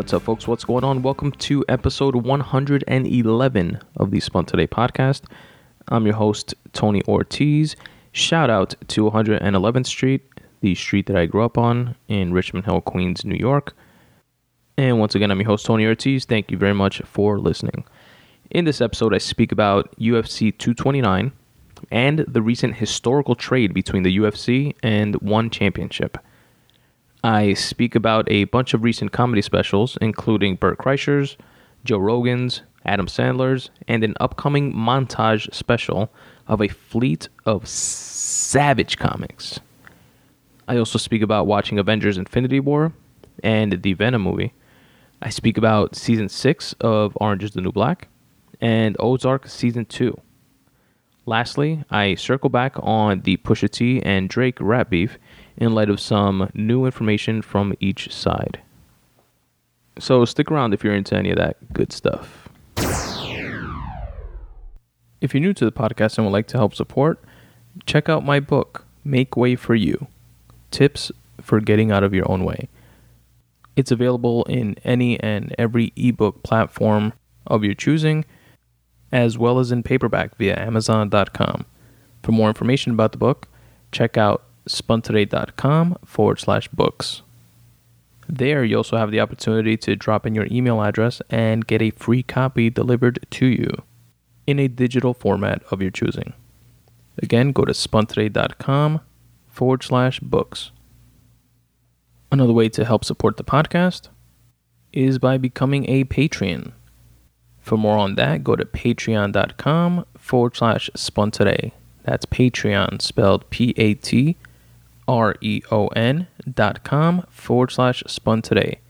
What's up, folks? What's going on? Welcome to episode 111 of the Spun Today podcast. I'm your host, Tony Ortiz. Shout out to 111th Street, the street that I grew up on in Richmond Hill, Queens, New York. And once again, I'm your host, Tony Ortiz. Thank you very much for listening. In this episode, I speak about UFC 229 and the recent historical trade between the UFC and One Championship. I speak about a bunch of recent comedy specials, including Bert Kreischer's, Joe Rogan's, Adam Sandler's, and an upcoming montage special of a fleet of savage comics. I also speak about watching Avengers Infinity War and the Venom movie. I speak about season 6 of Orange is the New Black and Ozark season 2. Lastly, I circle back on the Pusha T and Drake rap beef in light of some new information from each side. So stick around if you're into any of that good stuff. If you're new to the podcast and would like to help support, check out my book, Make Way for You Tips for Getting Out of Your Own Way. It's available in any and every ebook platform of your choosing, as well as in paperback via Amazon.com. For more information about the book, check out spuntoday.com forward slash books. There, you also have the opportunity to drop in your email address and get a free copy delivered to you in a digital format of your choosing. Again, go to spuntoday.com forward slash books. Another way to help support the podcast is by becoming a Patreon. For more on that, go to patreon.com forward slash spuntoday. That's Patreon, spelled P A T R E O N dot com forward slash spun today.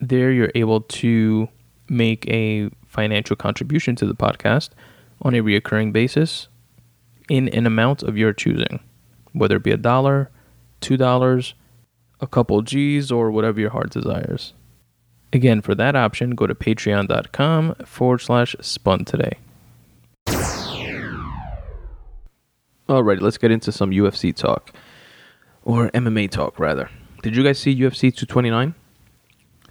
There you're able to make a financial contribution to the podcast on a reoccurring basis in an amount of your choosing, whether it be a dollar, two dollars, a couple G's, or whatever your heart desires. Again, for that option, go to patreon.com forward slash spun today. Alright, let's get into some UFC talk. Or MMA talk, rather. Did you guys see UFC 229?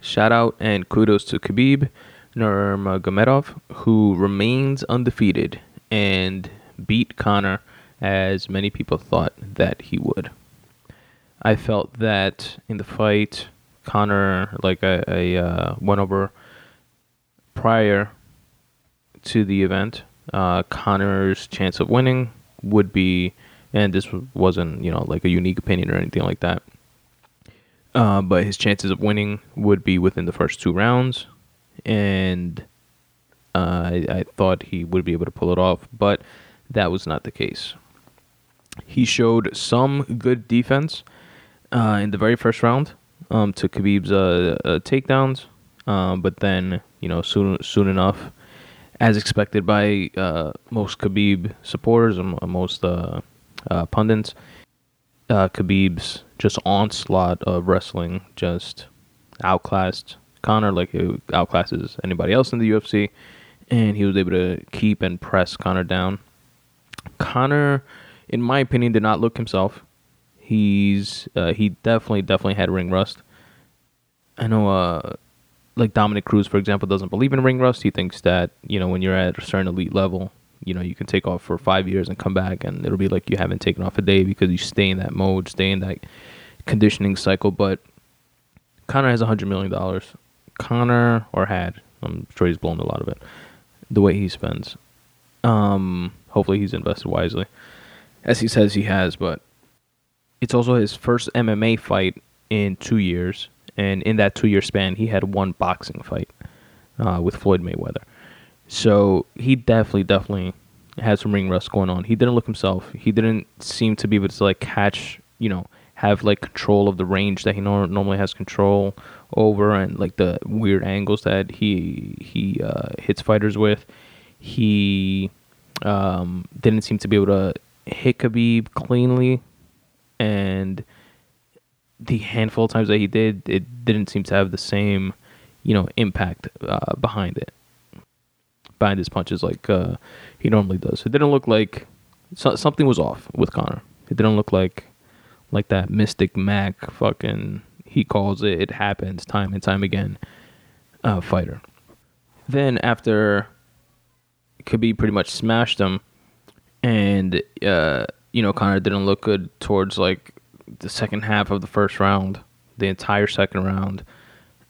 Shout out and kudos to Khabib Nurmagomedov, who remains undefeated and beat Conor as many people thought that he would. I felt that in the fight, Connor like I, I uh, went over prior to the event, uh, Conor's chance of winning would be, and this wasn't, you know, like a unique opinion or anything like that. Uh, but his chances of winning would be within the first two rounds, and uh, I, I thought he would be able to pull it off, but that was not the case. He showed some good defense uh, in the very first round um, to Khabib's uh, uh, takedowns, um, but then you know soon soon enough, as expected by most Khabib supporters and most uh, pundits, uh, Khabib's just onslaught of wrestling just outclassed Conor like it outclasses anybody else in the UFC, and he was able to keep and press Conor down. Conor, in my opinion, did not look himself. He's uh, he definitely definitely had ring rust. I know, uh, like Dominick Cruz, for example, doesn't believe in ring rust. He thinks that you know when you're at a certain elite level, you know you can take off for five years and come back, and it'll be like you haven't taken off a day because you stay in that mode, stay in that conditioning cycle. But Conor has a hundred million dollars. Conor or had, I'm sure he's blown a lot of it. The way he spends. Um, hopefully he's invested wisely, as he says he has. But it's also his first MMA fight in two years, and in that two-year span, he had one boxing fight uh, with Floyd Mayweather. So he definitely, definitely had some ring rust going on. He didn't look himself. He didn't seem to be able to like catch, you know, have like control of the range that he nor- normally has control over, and like the weird angles that he he uh, hits fighters with. He um, didn't seem to be able to hit Khabib cleanly, and the handful of times that he did, it didn't seem to have the same, you know, impact uh, behind it, behind his punches like uh, he normally does. It didn't look like so, something was off with Conor. It didn't look like like that Mystic Mac fucking. He calls it. It happens time and time again. uh, fighter. Then after Khabib pretty much smashed him, and uh, you know Conor didn't look good towards like the second half of the first round, the entire second round.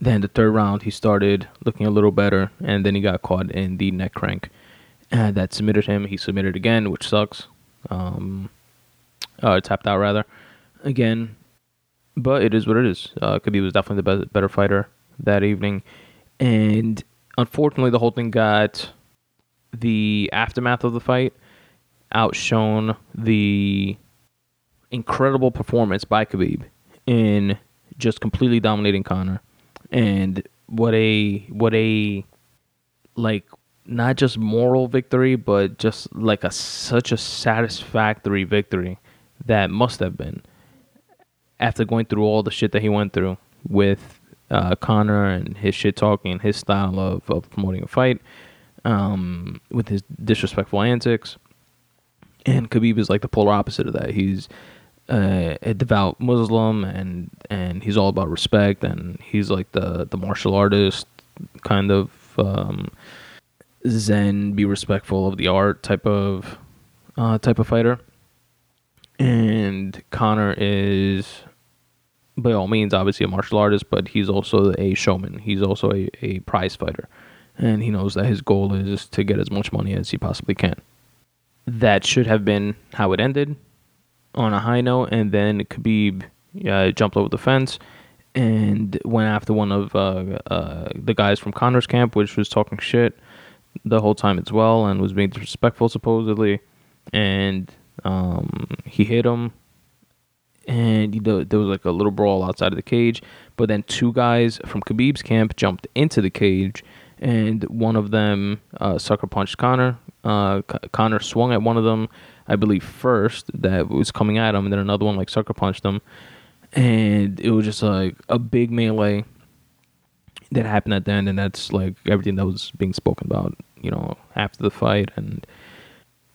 Then the third round, he started looking a little better, and then he got caught in the neck crank. And that submitted him. He submitted again, which sucks. Um, uh, tapped out rather, again. But it is what it is. Uh, Khabib was definitely the be- better fighter that evening, and unfortunately, the whole thing got the aftermath of the fight outshone the incredible performance by Khabib in just completely dominating Conor, and what a what a like not just moral victory, but just like a such a satisfactory victory that must have been after going through all the shit that he went through with uh, Conor and his shit talking his style of, of promoting a fight, um, with his disrespectful antics. And Khabib is like the polar opposite of that. He's uh, a devout Muslim and and he's all about respect and he's like the the martial artist kind of um, Zen, be respectful of the art type of uh, type of fighter. And Conor is, by all means, obviously a martial artist, but he's also a showman. He's also a, a prize fighter. And he knows that his goal is to get as much money as he possibly can. That should have been how it ended on a high note. And then Khabib uh, jumped over the fence and went after one of uh, uh, the guys from Conor's camp, which was talking shit the whole time as well and was being disrespectful supposedly. And um, he hit him, and he, there was like a little brawl outside of the cage. But then two guys from Khabib's camp jumped into the cage, and one of them uh, sucker punched Conor. Uh, Conor swung at one of them, I believe, first that was coming at him, and then another one like sucker punched him, and it was just like a big melee that happened at the end, and that's like everything that was being spoken about, you know, after the fight, and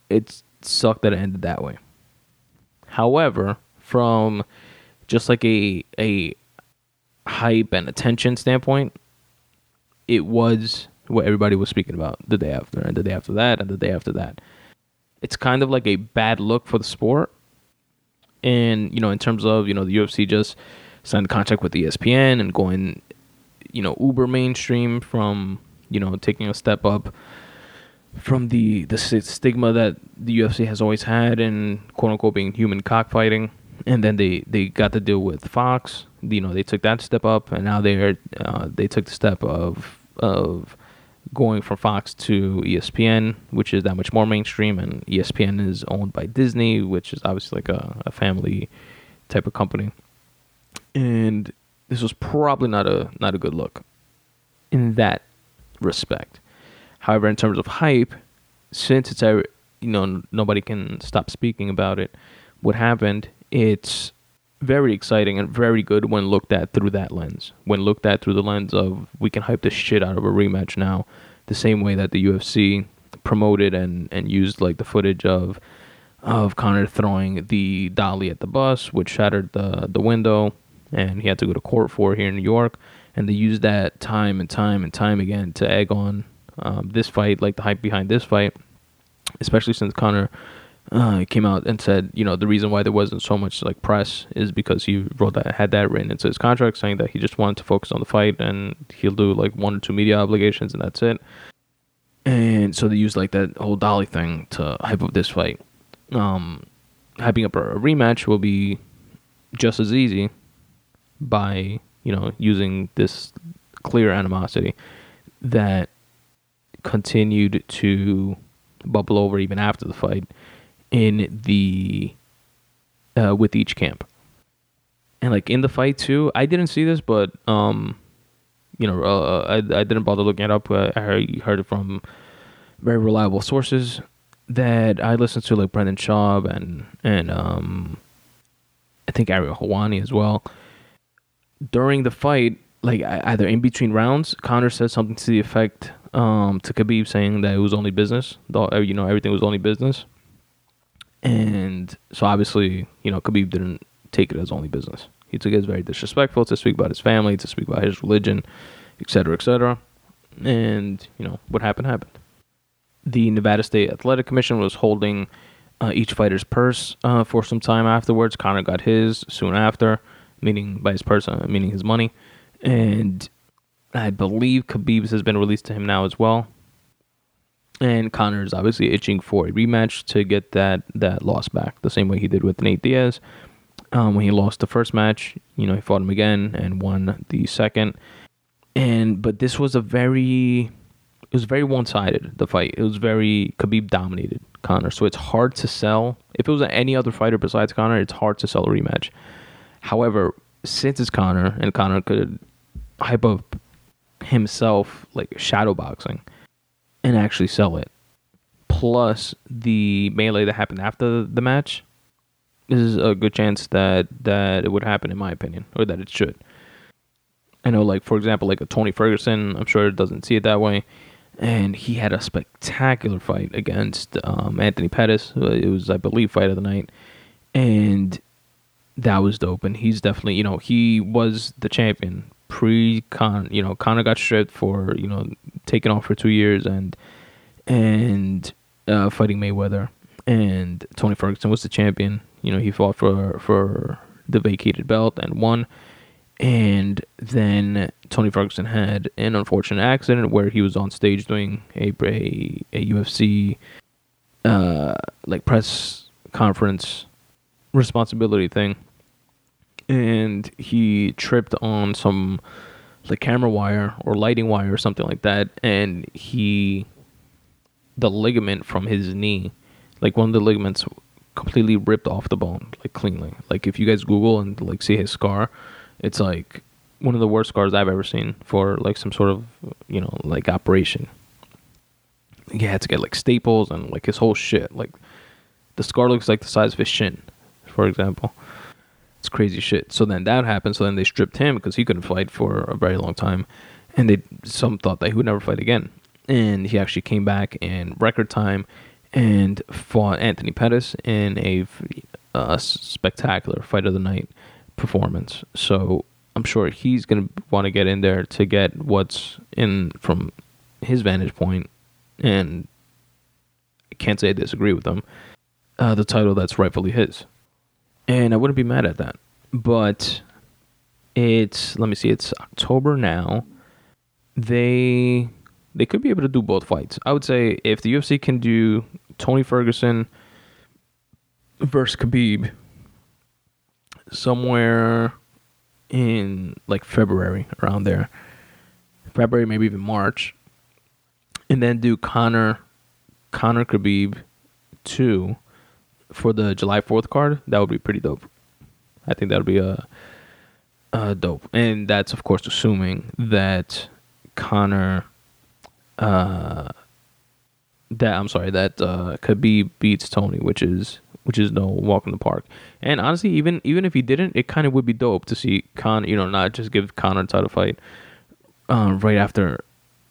it sucked that it ended that way. However, from just like a a hype and attention standpoint, it was what everybody was speaking about the day after, and the day after that, and the day after that. It's kind of like a bad look for the sport, and you know, in terms of you know the UFC just signed contract with ESPN and going you know uber mainstream from you know taking a step up from the the stigma that the UFC has always had in quote unquote being human cockfighting, and then they they got to deal with Fox. You know they took that step up, and now they're uh, they took the step of of going from Fox to ESPN, which is that much more mainstream, and ESPN is owned by Disney, which is obviously like a, a family type of company. And this was probably not a not a good look in that respect. However, in terms of hype, since it's a you know nobody can stop speaking about it, what happened? It's very exciting and very good when looked at through that lens. When looked at through the lens of we can hype the shit out of a rematch now, the same way that the UFC promoted and and used like the footage of of Conor throwing the dolly at the bus, which shattered the the window and he had to go to court for here in New York. And they used that time and time and time again to egg on um, this fight, like the hype behind this fight, especially since Conor uh, came out and said, you know, the reason why there wasn't so much like press is because he wrote that had that written into his contract, saying that he just wanted to focus on the fight and he'll do like one or two media obligations and that's it. And so they used like that whole dolly thing to hype up this fight. Um, hyping up a rematch will be just as easy by you know using this clear animosity that continued to bubble over even after the fight in the uh, with each camp and like in the fight too i didn't see this but um you know uh, I, I didn't bother looking it up i heard it from very reliable sources that i listened to like brendan schaub and and um i think ariel helwani as well during the fight, like either in between rounds, Conor said something to the effect um, to Khabib saying that it was only business. Uh, you know, everything was only business. And so obviously, you know, Khabib didn't take it as only business. He took it as very disrespectful to speak about his family, to speak about his religion, etc., etc. and you know what happened happened. The Nevada State Athletic Commission was holding uh, each fighter's purse uh, for some time afterwards. Conor got his soon after, meaning by his purse, uh, meaning his money, and I believe Khabib's has been released to him now as well. And Conor is obviously itching for a rematch to get that that loss back, the same way he did with Nate Diaz. Um, when he lost the first match, you know, he fought him again and won the second. And but this was a very it was very one sided the fight. It was very Khabib dominated Conor, so it's hard to sell. If it was any other fighter besides Conor, it's hard to sell a rematch. However, since it's Conor and Conor could hype up himself like shadow boxing and actually sell it. Plus the melee that happened after the match is a good chance that that it would happen in my opinion or that it should. I know like for example like a Tony Ferguson, I'm sure doesn't see it that way. And he had a spectacular fight against um, Anthony Pettis. It was, I believe, fight of the night, and that was dope. And he's definitely, you know, he was the champion pre con you know Conor got stripped for you know taking off for two years and and uh, fighting Mayweather. And Tony Ferguson was the champion. You know he fought for for the vacated belt and won. And then Tony Ferguson had an unfortunate accident where he was on stage doing a a, a UFC uh, like press conference responsibility thing and he tripped on some like camera wire or lighting wire or something like that and he the ligament from his knee like one of the ligaments completely ripped off the bone like cleanly. Like if you guys google and like see his scar it's like one of the worst scars i've ever seen for like some sort of you know like operation. He had to get like staples and like his whole shit. Like the scar looks like the size of his shin for example it's crazy shit. So then that happened. So then they stripped him because he couldn't fight for a very long time, and they some thought that he would never fight again. And he actually came back in record time and fought Anthony Pettis in a, a spectacular fight of the night performance. So I'm sure he's gonna want to get in there to get what's in from his vantage point, and I can't say I disagree with him. Uh, the title that's rightfully his and I wouldn't be mad at that. But it's let me see, it's October now. They they could be able to do both fights. I would say if the UFC can do Tony Ferguson versus Khabib somewhere in like February around there. February, maybe even March. And then do Conor Conor Khabib 2 for the July 4th card, that would be pretty dope. I think that would be a uh, uh, dope. And that's, of course, assuming that Conor, uh, that, I'm sorry, that uh, Khabib beats Tony, which is which is no walk in the park. And honestly, even even if he didn't, it kind of would be dope to see Conor, you know, not just give Conor a title fight uh, right after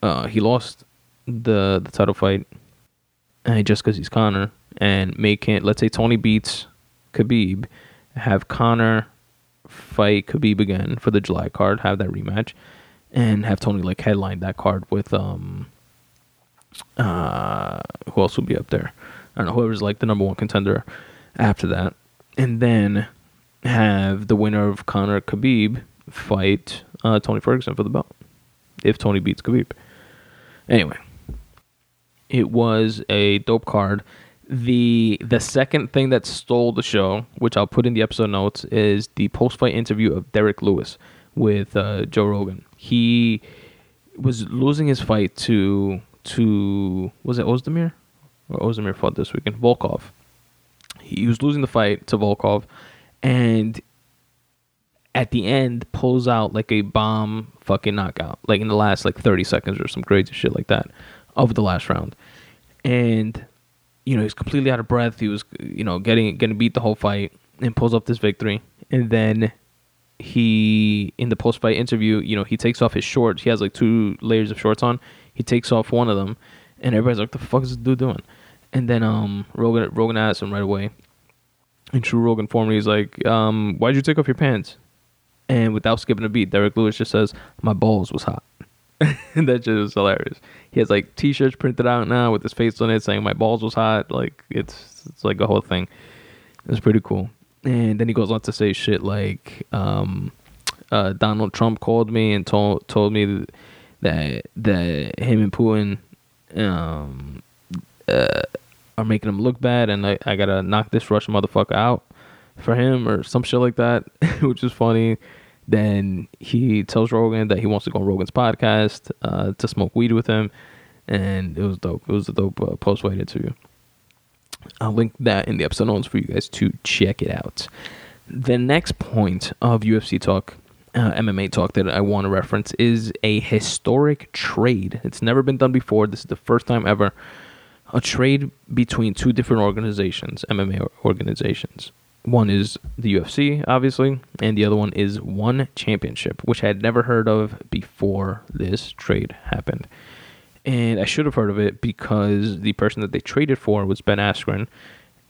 uh, he lost the the title fight, and just because he's Conor, and make it. Let's say Tony beats Khabib, have Conor fight Khabib again for the July card, have that rematch, and have Tony like headline that card with um uh who else will be up there? I don't know whoever's like the number one contender after that, and then have the winner of Conor Khabib fight uh, Tony Ferguson for the belt if Tony beats Khabib. Anyway, it was a dope card the the second thing that stole the show, which I'll put in the episode notes, is the post fight interview of Derrick Lewis with uh, Joe Rogan. He was losing his fight to to was it Ozdemir or Ozdemir fought this weekend Volkov. He was losing the fight to Volkov, and at the end pulls out like a bomb fucking knockout, like in the last like thirty seconds or some crazy shit like that of the last round, and you know, he's completely out of breath. He was, you know, getting getting beat the whole fight and pulls up this victory. And then he, in the post fight interview, you know, he takes off his shorts. He has like two layers of shorts on. He takes off one of them, and everybody's like, "The fuck is this dude doing?" And then um, Rogan Rogan asks him right away. In true Rogan form, he's like, um, "Why'd you take off your pants?" And without skipping a beat, Derrick Lewis just says, "My balls was hot." that shit was hilarious. He has like t-shirts printed out now with his face on it saying my balls was hot. Like it's it's like a whole thing. It's pretty cool. And then he goes on to say shit like um, uh, Donald Trump called me and told told me that that him and Putin um, uh, are making him look bad, and I, I gotta knock this Russian motherfucker out for him or some shit like that, which is funny. Then he tells Rogan that he wants to go on Rogan's podcast uh, to smoke weed with him, and it was dope. It was a dope uh, post fight interview. I'll link that in the episode notes for you guys to check it out. The next point of UFC talk, uh, MMA talk that I want to reference is a historic trade. It's never been done before. This is the first time ever. A trade between two different organizations, MMA organizations. One is the UFC, obviously, and the other one is One Championship, which I had never heard of before this trade happened. And I should have heard of it because the person that they traded for was Ben Askren.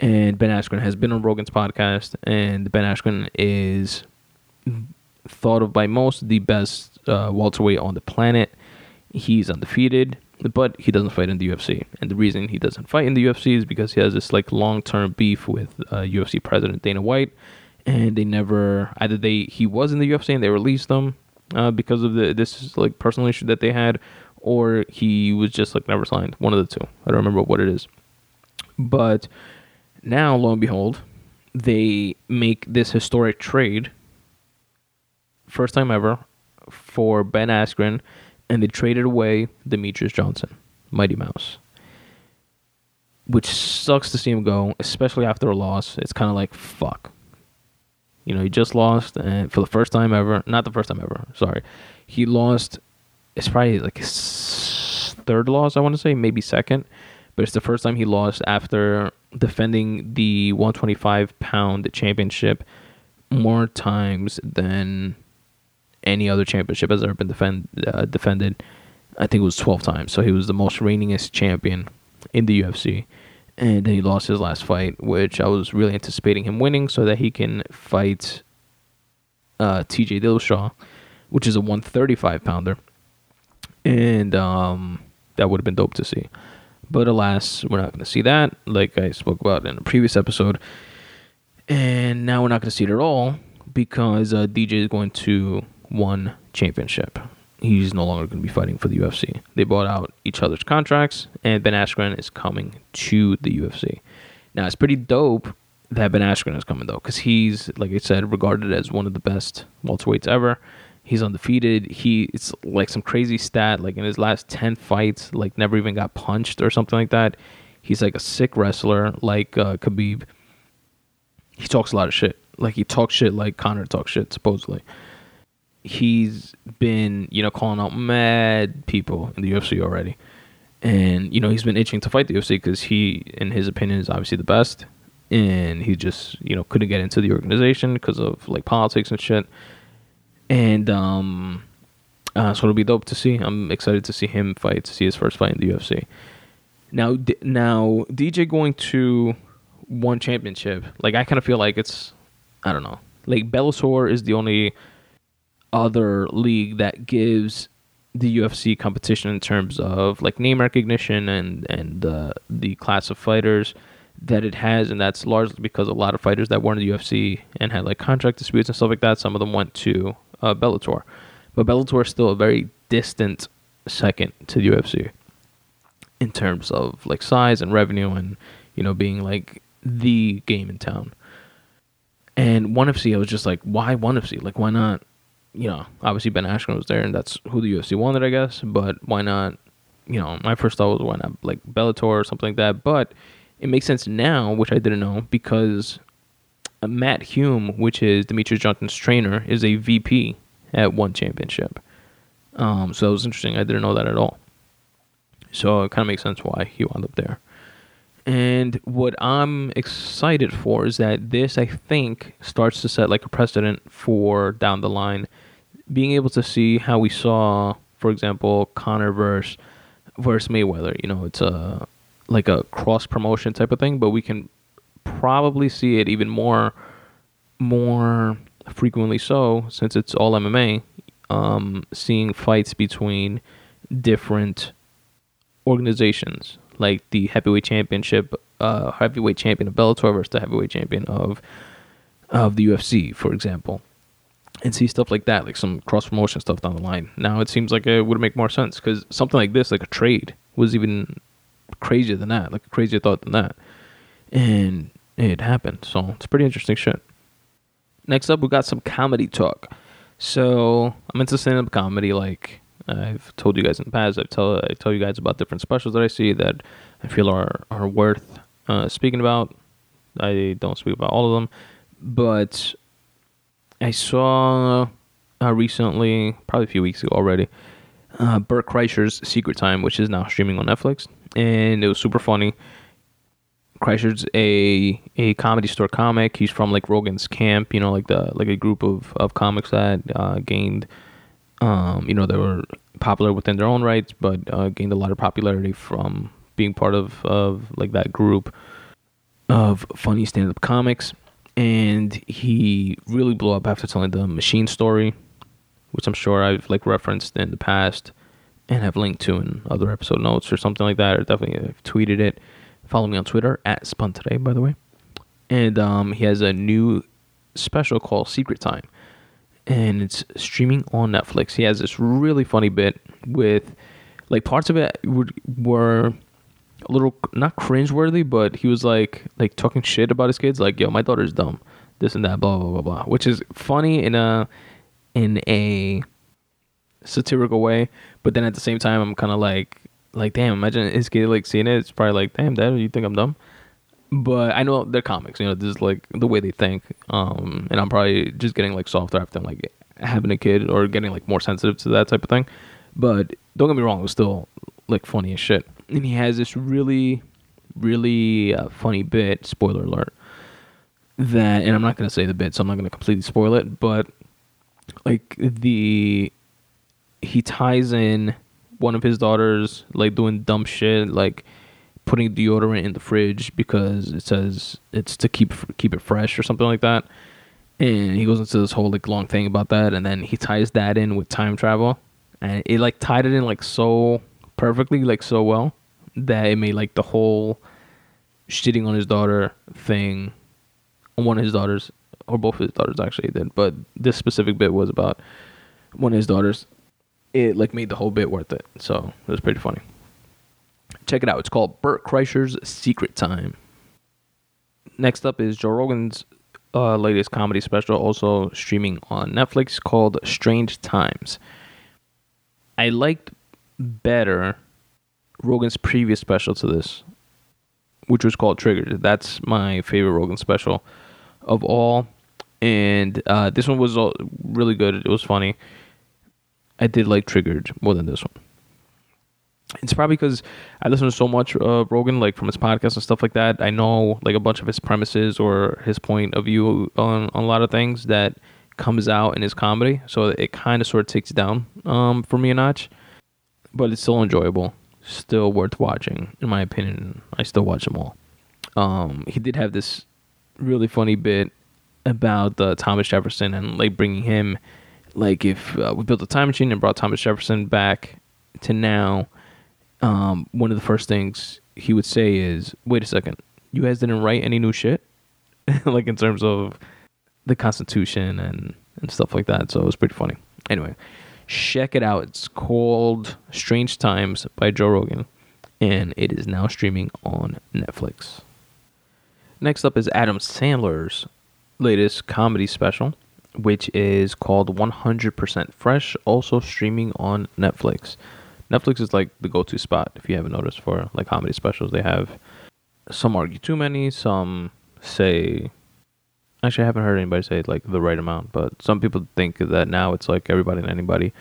And Ben Askren has been on Rogan's podcast, and Ben Askren is thought of by most the best uh, welterweight on the planet. He's undefeated but he doesn't fight in the UFC. And the reason he doesn't fight in the UFC is because he has this like long term beef with uh, UFC president Dana White, and they never either they he was in the UFC and they released him uh, because of the this like personal issue that they had, or he was just like never signed. One of the two. I don't remember what it is. But now, lo and behold, they make this historic trade, first time ever, for Ben Askren and they traded away Demetrious Johnson, Mighty Mouse. Which sucks to see him go, especially after a loss. It's kind of like fuck. You know, he just lost, and for the first time ever, not the first time ever. Sorry, he lost. It's probably like his third loss. I want to say maybe second, but it's the first time he lost after defending the 125 pound championship more times than any other championship has ever been defend, uh, defended. I think it was 12 times. So he was the most reigningest champion in the UFC. And then he lost his last fight, which I was really anticipating him winning so that he can fight uh, TJ Dillashaw, which is a 135 pounder. And um, that would have been dope to see. But alas, we're not going to see that, like I spoke about in a previous episode. And now we're not going to see it at all because uh, DJ is going to one championship. He's no longer going to be fighting for the UFC. They bought out each other's contracts, and Ben Askren is coming to the UFC. Now, it's pretty dope that Ben Askren is coming, though, because he's, like I said, regarded as one of the best welterweights ever. He's undefeated. He it's like some crazy stat, like in his last ten fights, like never even got punched or something like that. He's like a sick wrestler, like uh, Khabib. He talks a lot of shit. Like he talks shit like Conor talks shit, supposedly he's been, you know, calling out mad people in the UFC already. And, you know, he's been itching to fight the UFC because he, in his opinion, is obviously the best. And he just, you know, couldn't get into the organization because of like politics and shit. And, um, uh, so it'll be dope to see. I'm excited to see him fight, to see his first fight in the UFC. Now, D- now DJ going to one championship, like I kind of feel like it's, I don't know, like Bellator is the only other league that gives the UFC competition in terms of like name recognition and and uh, the class of fighters that it has, and that's largely because a lot of fighters that were in the UFC and had like contract disputes and stuff like that. Some of them went to uh, Bellator, but Bellator is still a very distant second to the UFC in terms of like size and revenue and you know being like the game in town. And ONE FC, I was just like, why ONE FC? Like, why not you know, obviously Ben Askren was there, and that's who the UFC wanted, I guess. But why not? You know, my first thought was why not like Bellator or something like that. But it makes sense now, which I didn't know, because Matt Hume, which is Demetrious Johnson's trainer, is a VP at one championship. Um, so that was interesting. I didn't know that at all. So it kind of makes sense why he wound up there. And what I'm excited for is that this, I think, starts to set like a precedent for down the line being able to see how we saw, for example, Conor versus versus Mayweather. You know, it's a like a cross promotion type of thing, but we can probably see it even more more frequently so since it's all MMA. Um, seeing fights between different organizations, like the heavyweight championship, uh, heavyweight champion of Bellator versus the heavyweight champion of of the UFC, for example, and see stuff like that, like some cross promotion stuff down the line. Now it seems like it would make more sense because something like this, like a trade, was even crazier than that, like a crazier thought than that, and it happened. So it's pretty interesting shit. Next up, we got some comedy talk. So I'm into stand-up comedy. Like I've told you guys in the past, I tell I tell you guys about different specials that I see that I feel are are worth uh, speaking about. I don't speak about all of them, but I saw uh, recently, probably a few weeks ago already, uh, Bert Kreischer's Secret Time, which is now streaming on Netflix, and it was super funny. Kreischer's a a comedy store comic. He's from like Rogan's camp, you know, like the like a group of of comics that uh, gained, um, you know, they were popular within their own rights, but uh, gained a lot of popularity from being part of of like that group of funny stand up comics. And he really blew up after telling the machine story, which I'm sure I've like referenced in the past and have linked to in other episode notes or something like that, or definitely have tweeted it Follow me on Twitter at Spun Today, by the way. And um, he has a new special called Secret Time, and it's streaming on Netflix. He has this really funny bit with, like, parts of it were, were a little not cringeworthy, but he was like like talking shit about his kids, like, "Yo, my daughter's dumb," this and that, blah blah blah blah, which is funny in a in a satirical way, but then at the same time, I'm kind of like like damn imagine his kid like seeing it it's probably like damn dad you think i'm dumb? But i know they're comics you know this is like the way they think um and i'm probably just getting like softer after like having a kid or getting like more sensitive to that type of thing but don't get me wrong it was still like funny as shit and he has this really really uh, funny bit spoiler alert that and i'm not going to say the bit so i'm not going to completely spoil it but like the he ties in one of his daughters like doing dumb shit, like putting deodorant in the fridge because it says it's to keep keep it fresh or something like that. And he goes into this whole like long thing about that, and then he ties that in with time travel, and it like tied it in like so perfectly, like so well that it made like the whole shitting on his daughter thing on one of his daughters or both of his daughters actually did, but this specific bit was about one of his daughters it like made the whole bit worth it. So it was pretty funny. Check it out. It's called Bert Kreischer's Secret Time. Next up is Joe Rogan's uh, latest comedy special, also streaming on Netflix, called Strange Times. I liked better Rogan's previous special to this, which was called Triggered. That's my favorite Rogan special of all. And uh, this one was really good. It was funny. I did like Triggered more than this one. It's probably because I listen to so much uh, Rogan, like from his podcast and stuff like that. I know like a bunch of his premises or his point of view on, on a lot of things that comes out in his comedy. So it kind of sort of takes down um, for me a notch, but it's still enjoyable, still worth watching in my opinion. I still watch them all. Um, he did have this really funny bit about uh, Thomas Jefferson and like bringing him like if uh, we built a time machine and brought Thomas Jefferson back to now, um, one of the first things he would say is, "Wait a second, you guys didn't write any new shit, like in terms of the Constitution and and stuff like that." So it was pretty funny. Anyway, check it out. It's called Strange Times by Joe Rogan, and it is now streaming on Netflix. Next up is Adam Sandler's latest comedy special which is called 100% Fresh, also streaming on Netflix. Netflix is like the go-to spot if you haven't noticed for like comedy specials. They have some argue too many, some say actually I haven't heard anybody say like the right amount, but some people think that now it's like everybody and anybody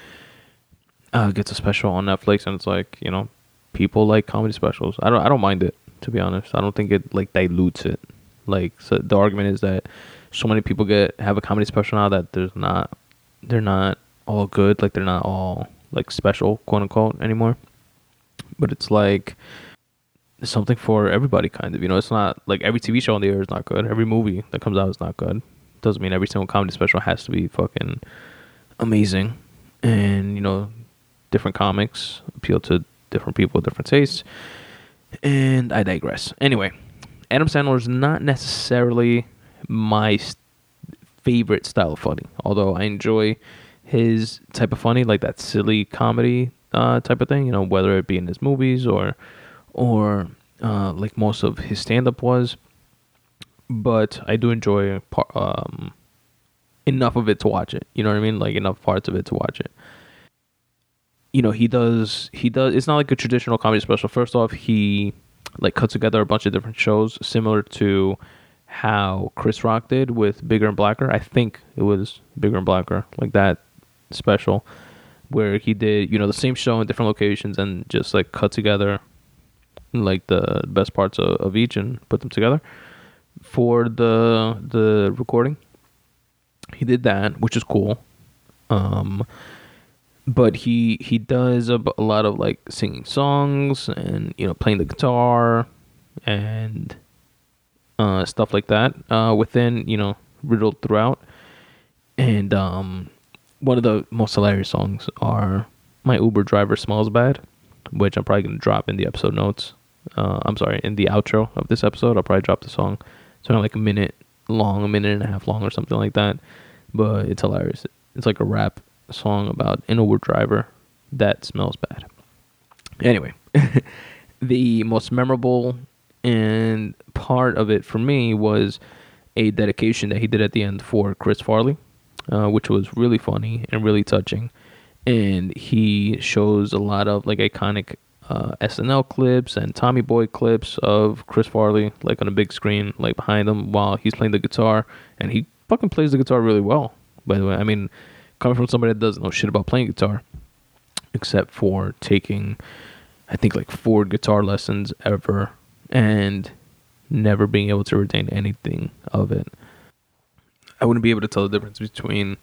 uh, gets a special on Netflix, and it's like you know people like comedy specials. I don't I don't mind it to be honest. I don't think it like dilutes it. Like so the argument is that so many people get have a comedy special now that there's not they're not all good like they're not all like special quote unquote anymore but it's like something for everybody kind of you know it's not like every tv show on the air is not good every movie that comes out is not good doesn't mean every single comedy special has to be fucking amazing and you know different comics appeal to different people, different tastes. And I digress. Anyway, Adam Sandler is not necessarily my s- favorite style of funny, although I enjoy his type of funny, like that silly comedy uh, type of thing. You know, whether it be in his movies or or uh, like most of his stand up was. But I do enjoy par- um, enough of it to watch it. You know what I mean? Like enough parts of it to watch it. You know, he does he does it's not like a traditional comedy special. First off, he like cut together a bunch of different shows similar to how Chris Rock did with Bigger and Blacker. I think it was Bigger and Blacker, like that special where he did, you know, the same show in different locations and just like cut together like the best parts of, of each and put them together for the the recording. He did that, which is cool. Um, but he he does a, a lot of like singing songs and you know playing the guitar and uh, stuff like that uh, within you know riddled throughout. And um, one of the most hilarious songs are "My Uber Driver Smells Bad," which I'm probably gonna drop in the episode notes. Uh, I'm sorry, in the outro of this episode, I'll probably drop the song. It's only like a minute long, a minute and a half long, or something like that. But it's hilarious. It's like a rap song about an Uber driver that smells bad. Anyway, the most memorable and part of it for me was a dedication that he did at the end for Chris Farley, uh, which was really funny and really touching. And he shows a lot of like iconic uh, SNL clips and Tommy Boy clips of Chris Farley, like on a big screen, like behind him while he's playing the guitar. And he fucking plays the guitar really well, by the way. I mean, coming from somebody that doesn't know shit about playing guitar, except for taking, I think, like four guitar lessons ever and never being able to retain anything of it. I wouldn't be able to tell the difference between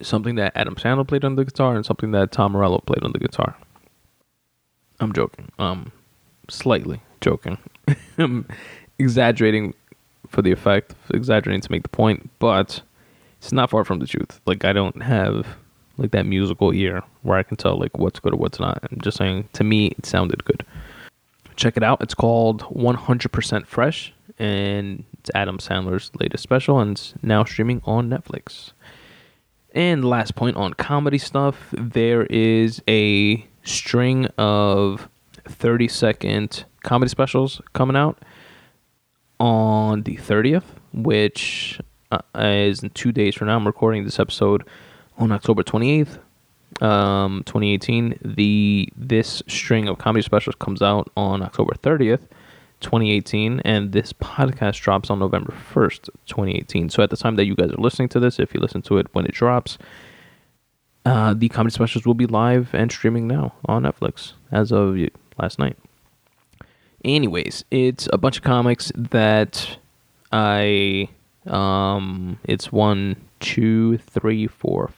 something that Adam Sandler played on the guitar and something that Tom Morello played on the guitar. I'm joking. Um, slightly joking. I'm exaggerating for the effect, exaggerating to make the point, but it's not far from the truth. Like I don't have like that musical ear where I can tell like what's good or what's not. I'm just saying to me it sounded good. Check it out. It's called 100% Fresh and it's Adam Sandler's latest special and it's now streaming on Netflix. And last point on comedy stuff, there is a string of 30 second comedy specials coming out on the 30th, which uh, is in two days from now. I'm recording this episode on October 28th, um, 2018. The this string of comedy specials comes out on October 30th, 2018, and this podcast drops on November 1st, 2018. So at the time that you guys are listening to this, if you listen to it when it drops, uh, the comedy specials will be live and streaming now on Netflix as of last night. Anyways, it's a bunch of comics that I um it's one, two, three, four,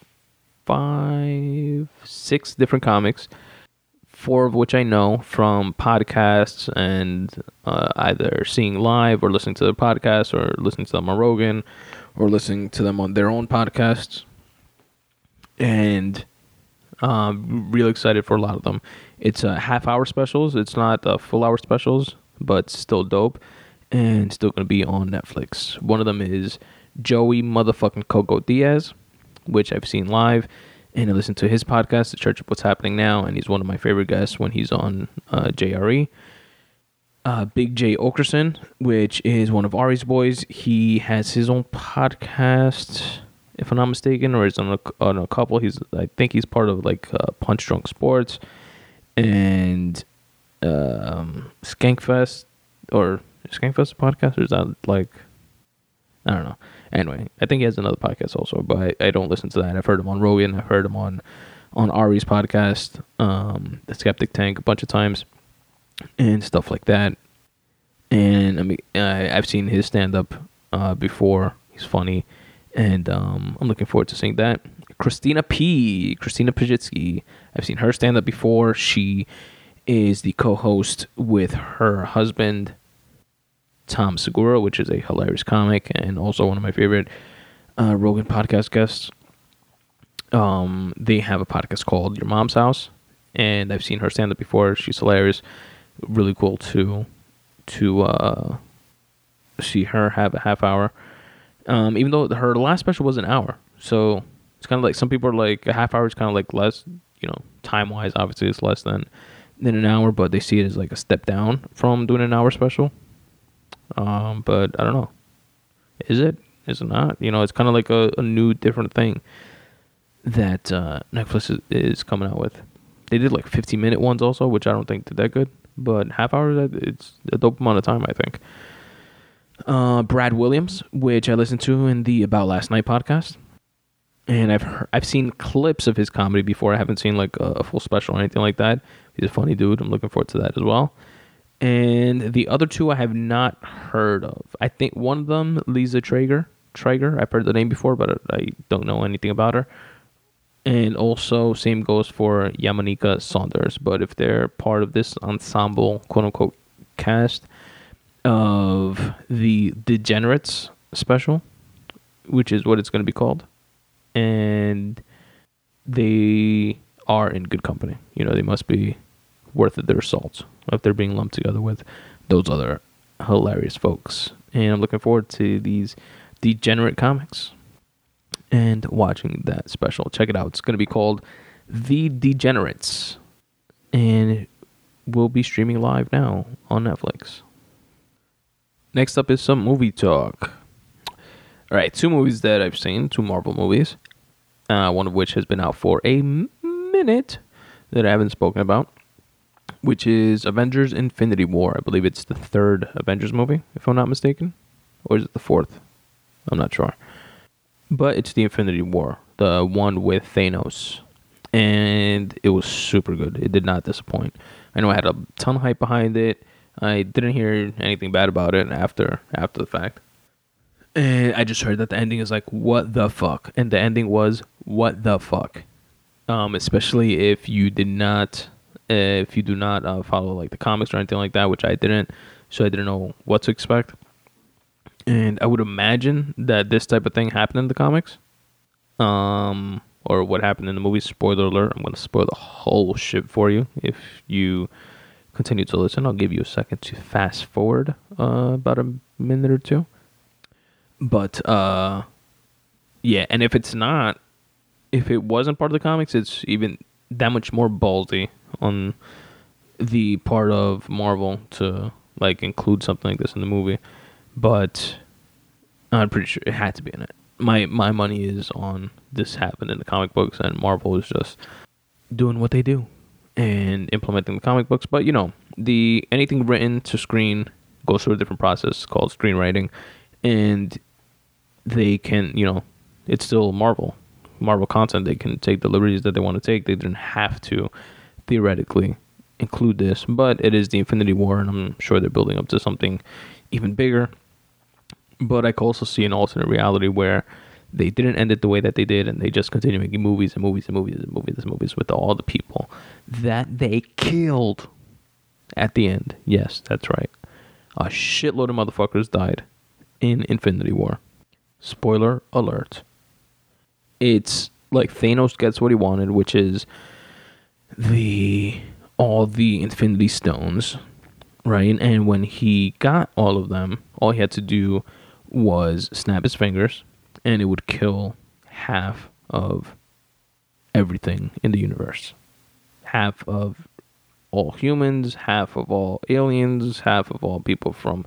five, six different comics. Four of which I know from podcasts and uh, either seeing live or listening to their podcasts or listening to them on Rogan or listening to them on their own podcasts. And um, really excited for a lot of them. It's uh, half hour specials. It's not uh, full hour specials, but still dope and still going to be on Netflix. One of them is Joey motherfucking Coco Diaz, which I've seen live and I listened to his podcast, The Church of What's Happening Now, and he's one of my favorite guests when he's on uh, JRE. Uh, Big Jay Oakerson, which is one of Ari's boys. He has his own podcast, if I'm not mistaken, or he's on a, on a couple. He's I think he's part of like uh, Punch Drunk Sports and um, Skankfest or Skankfest podcast or is that like I don't know. Anyway, I think he has another podcast also, but I, I don't listen to that. I've heard him on Rogan. I've heard him on on Ari's podcast, um, the Skeptic Tank, a bunch of times, and stuff like that. And I mean, I, I've seen his stand up uh, before. He's funny, and um, I'm looking forward to seeing that. Christina P. Christina Pazsitzky. I've seen her stand up before. She is the co-host with her husband Tom Segura, which is a hilarious comic and also one of my favorite uh, Rogan podcast guests. Um, they have a podcast called Your Mom's House, and I've seen her stand up before. She's hilarious, really cool to to uh, see her have a half hour. Um, even though her last special was an hour, so it's kind of like some people are like a half hour is kind of like less, you know, time wise. Obviously, it's less than than an hour, but they see it as like a step down from doing an hour special. Um, but I don't know. Is it? Is it not? You know, it's kind of like a, a, new, different thing that uh, Netflix is, is, coming out with. They did like 15 minute ones also, which I don't think did that good. But half hours, it's a dope amount of time, I think. Uh, Brad Williams, which I listened to in the About Last Night podcast, and I've heard, I've seen clips of his comedy before. I haven't seen like a, a full special or anything like that. He's a funny dude. I'm looking forward to that as well. And the other two I have not heard of. I think one of them, Lisa Treyger. Treyger, I've heard the name before, but I don't know anything about her. And also, same goes for Yamaneika Saunders. But if they're part of this ensemble, quote unquote, cast of the Degenerates special, which is what it's going to be called, and they are in good company. You know, they must be worth their salt if they're being lumped together with those other hilarious folks. And I'm looking forward to these degenerate comics and watching that special. Check it out. It's going to be called The Degenerates and we'll be streaming live now on Netflix. Next up is some movie talk. All right, two movies that I've seen, two Marvel movies, uh, one of which has been out for a minute that I haven't spoken about which is Avengers Infinity War. I believe it's the third Avengers movie, if I'm not mistaken. Or is it the fourth? I'm not sure. But it's the Infinity War, the one with Thanos. And it was super good. It did not disappoint. I know I had a ton of hype behind it. I didn't hear anything bad about it after after the fact. And I just heard that the ending is like, what the fuck? And the ending was, what the fuck? Um, especially if you did not if you do not uh, follow like the comics or anything like that, which I didn't, so I didn't know what to expect. And I would imagine that this type of thing happened in the comics, um, or what happened in the movie. Spoiler alert! I'm going to spoil the whole shit for you if you continue to listen. I'll give you a second to fast forward uh, about a minute or two. But uh, yeah, and if it's not, if it wasn't part of the comics, it's even that much more ballsy on the part of Marvel to like include something like this in the movie, but I'm pretty sure it had to be in it. My my money is on this happened in the comic books, and Marvel is just doing what they do and implementing the comic books. But you know, the anything written to screen goes through a different process called screenwriting, and they can you know it's still Marvel. Marvel content. They can take the liberties that they want to take. They didn't have to theoretically include this, but it is the Infinity War, and I'm sure they're building up to something even bigger. But I could also see an alternate reality where they didn't end it the way that they did, and they just continue making movies and movies and movies and movies and movies with all the people that they killed at the end. Yes, that's right. A shitload of motherfuckers died in Infinity War. Spoiler alert. It's like Thanos gets what he wanted, which is the all the Infinity Stones, right? And when he got all of them, all he had to do was snap his fingers, and it would kill half of everything in the universe. Half of all humans, half of all aliens, half of all people from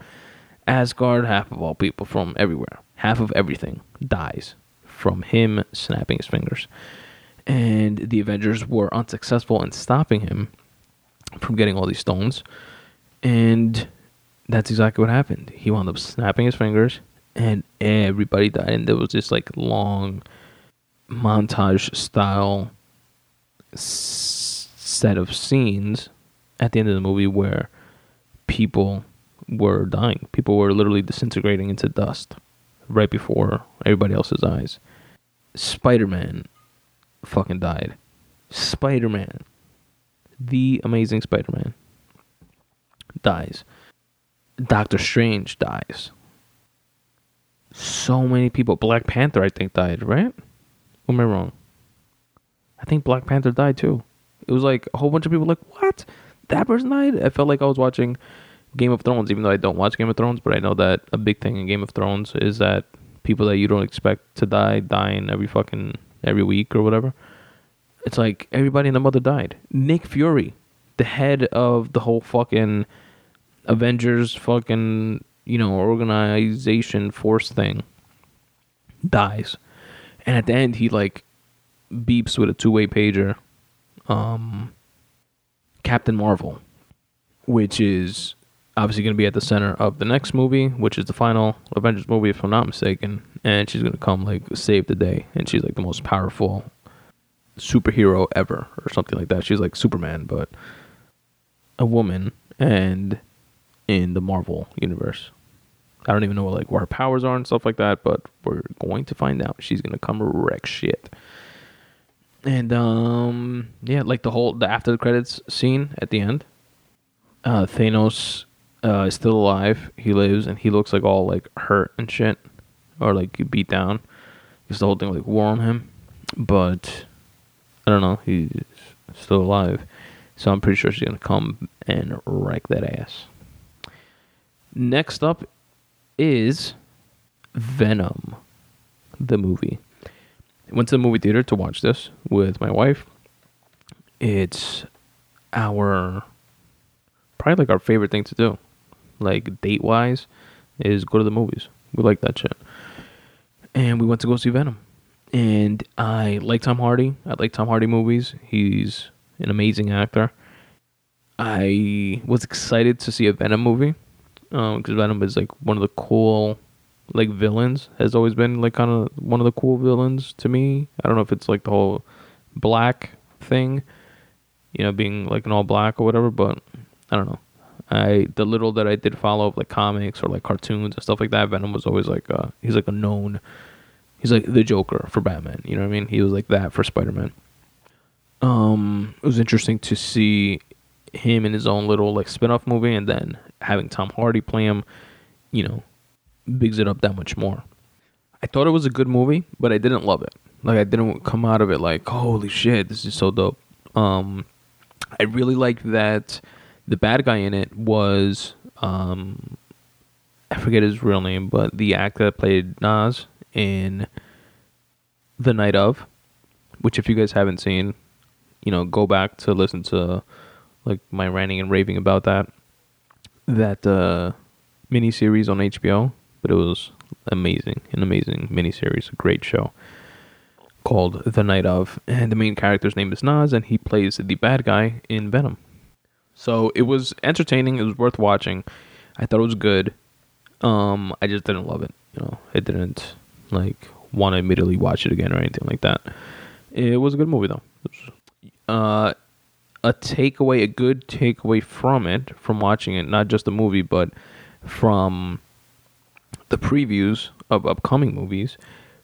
Asgard, half of all people from everywhere. Half of everything dies from him snapping his fingers and the Avengers were unsuccessful in stopping him from getting all these stones. And that's exactly what happened. He wound up snapping his fingers, and everybody died. And there was this like long montage style s- set of scenes at the end of the movie where people were dying. People were literally disintegrating into dust right before everybody else's eyes. Spider Man fucking died. Spider Man, the amazing Spider Man, dies. Doctor Strange dies. So many people. Black Panther, I think, died, right? Or am I wrong? I think Black Panther died too. It was like a whole bunch of people like, what? That person died? I felt like I was watching Game of Thrones, even though I don't watch Game of Thrones, but I know that a big thing in Game of Thrones is that people that you don't expect to die dying every fucking every week or whatever. It's like everybody and the mother died. Nick Fury, the head of the whole fucking Avengers fucking, you know, organization force thing dies. And at the end he like beeps with a two-way pager um Captain Marvel, which is obviously going to be at the center of the next movie, which is the final Avengers movie, if I'm not mistaken. And she's going to come like save the day, and she's like the most powerful superhero ever, or something like that. She's like Superman, but a woman, and in the Marvel universe. I don't even know what like what her powers are and stuff like that, but we're going to find out. She's gonna come wreck shit. And um yeah, like the whole the after the credits scene at the end. Uh Thanos uh is still alive. He lives and he looks like all like hurt and shit. Or like beat down. Because the whole thing like wore on him. But I don't know, he's still alive. So I'm pretty sure she's gonna come and wreck that ass. Next up is Venom, the movie. I went to the movie theater to watch this with my wife. It's our probably like our favorite thing to do, like date wise, is go to the movies. We like that shit. And we went to go see Venom. And I like Tom Hardy. I like Tom Hardy movies. He's an amazing actor. I was excited to see a Venom movie because um, Venom is like one of the cool like villains has always been like kind of one of the cool villains to me. I don't know if it's like the whole black thing, you know, being like an all black or whatever, but I don't know. I the little that I did follow up like comics or like cartoons and stuff like that, Venom was always like uh he's like a known he's like the Joker for Batman, you know what I mean? He was like that for Spider-Man. Um it was interesting to see him in his own little like spin-off movie and then having Tom Hardy play him, you know, bigs it up that much more. I thought it was a good movie, but I didn't love it. Like I didn't come out of it like, holy shit, this is so dope. Um, I really liked that the bad guy in it was um, I forget his real name, but the actor that played Naz in The Night of, which if you guys haven't seen, you know, go back to listen to like my ranting and raving about that that uh, miniseries on HBO, but it was amazing, an amazing miniseries, a great show called The Night of, and the main character's name is Naz, and he plays the bad guy in Venom. So it was entertaining. It was worth watching. I thought it was good. Um, I just didn't love it. You know, I didn't like want to immediately watch it again or anything like that. It was a good movie though. Uh, a takeaway, a good takeaway from it, from watching it, not just the movie, but from the previews of upcoming movies,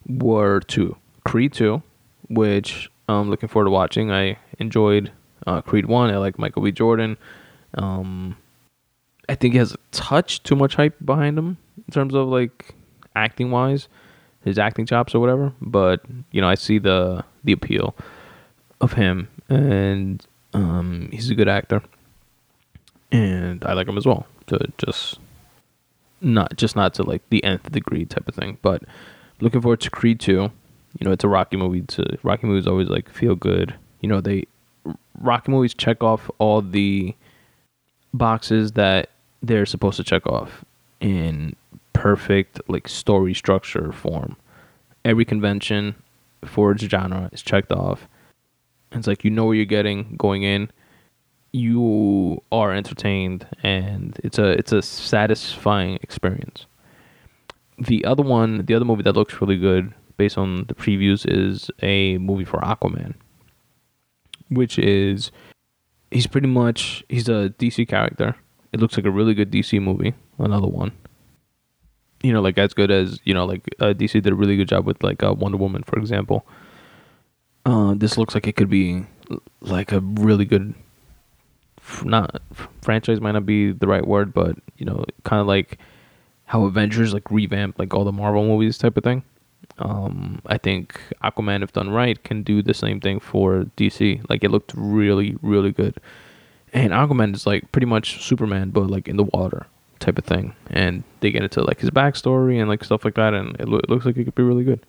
were two Creed 2, which I'm looking forward to watching. I enjoyed uh, Creed 1. I like Michael B. Jordan. Um, I think he has a touch too much hype behind him in terms of like acting wise, his acting chops or whatever. But you know, I see the the appeal of him, and um, he's a good actor, and I like him as well. To just not just not to like the nth degree type of thing, but looking forward to Creed two. You know, it's a Rocky movie. To Rocky movies always like feel good. You know, they Rocky movies check off all the boxes that they're supposed to check off in perfect like story structure form. Every convention for its genre is checked off it's like you know what you're getting going in. You are entertained, and it's a it's a satisfying experience. The other one, the other movie that looks really good based on the previews is a movie for Aquaman, which is he's pretty much he's a DC character. It looks like a really good DC movie. Another one, you know, like as good as you know, like uh, DC did a really good job with like uh, Wonder Woman, for example. Uh, this looks like it could be like a really good, not franchise might not be the right word, but you know, kind of like how Avengers like revamped like all the Marvel movies type of thing. Um, I think Aquaman, if done right, can do the same thing for DC. Like it looked really, really good. And Aquaman is like pretty much Superman, but like in the water type of thing. And they get into like his backstory and like stuff like that, and it, lo- it looks like it could be really good.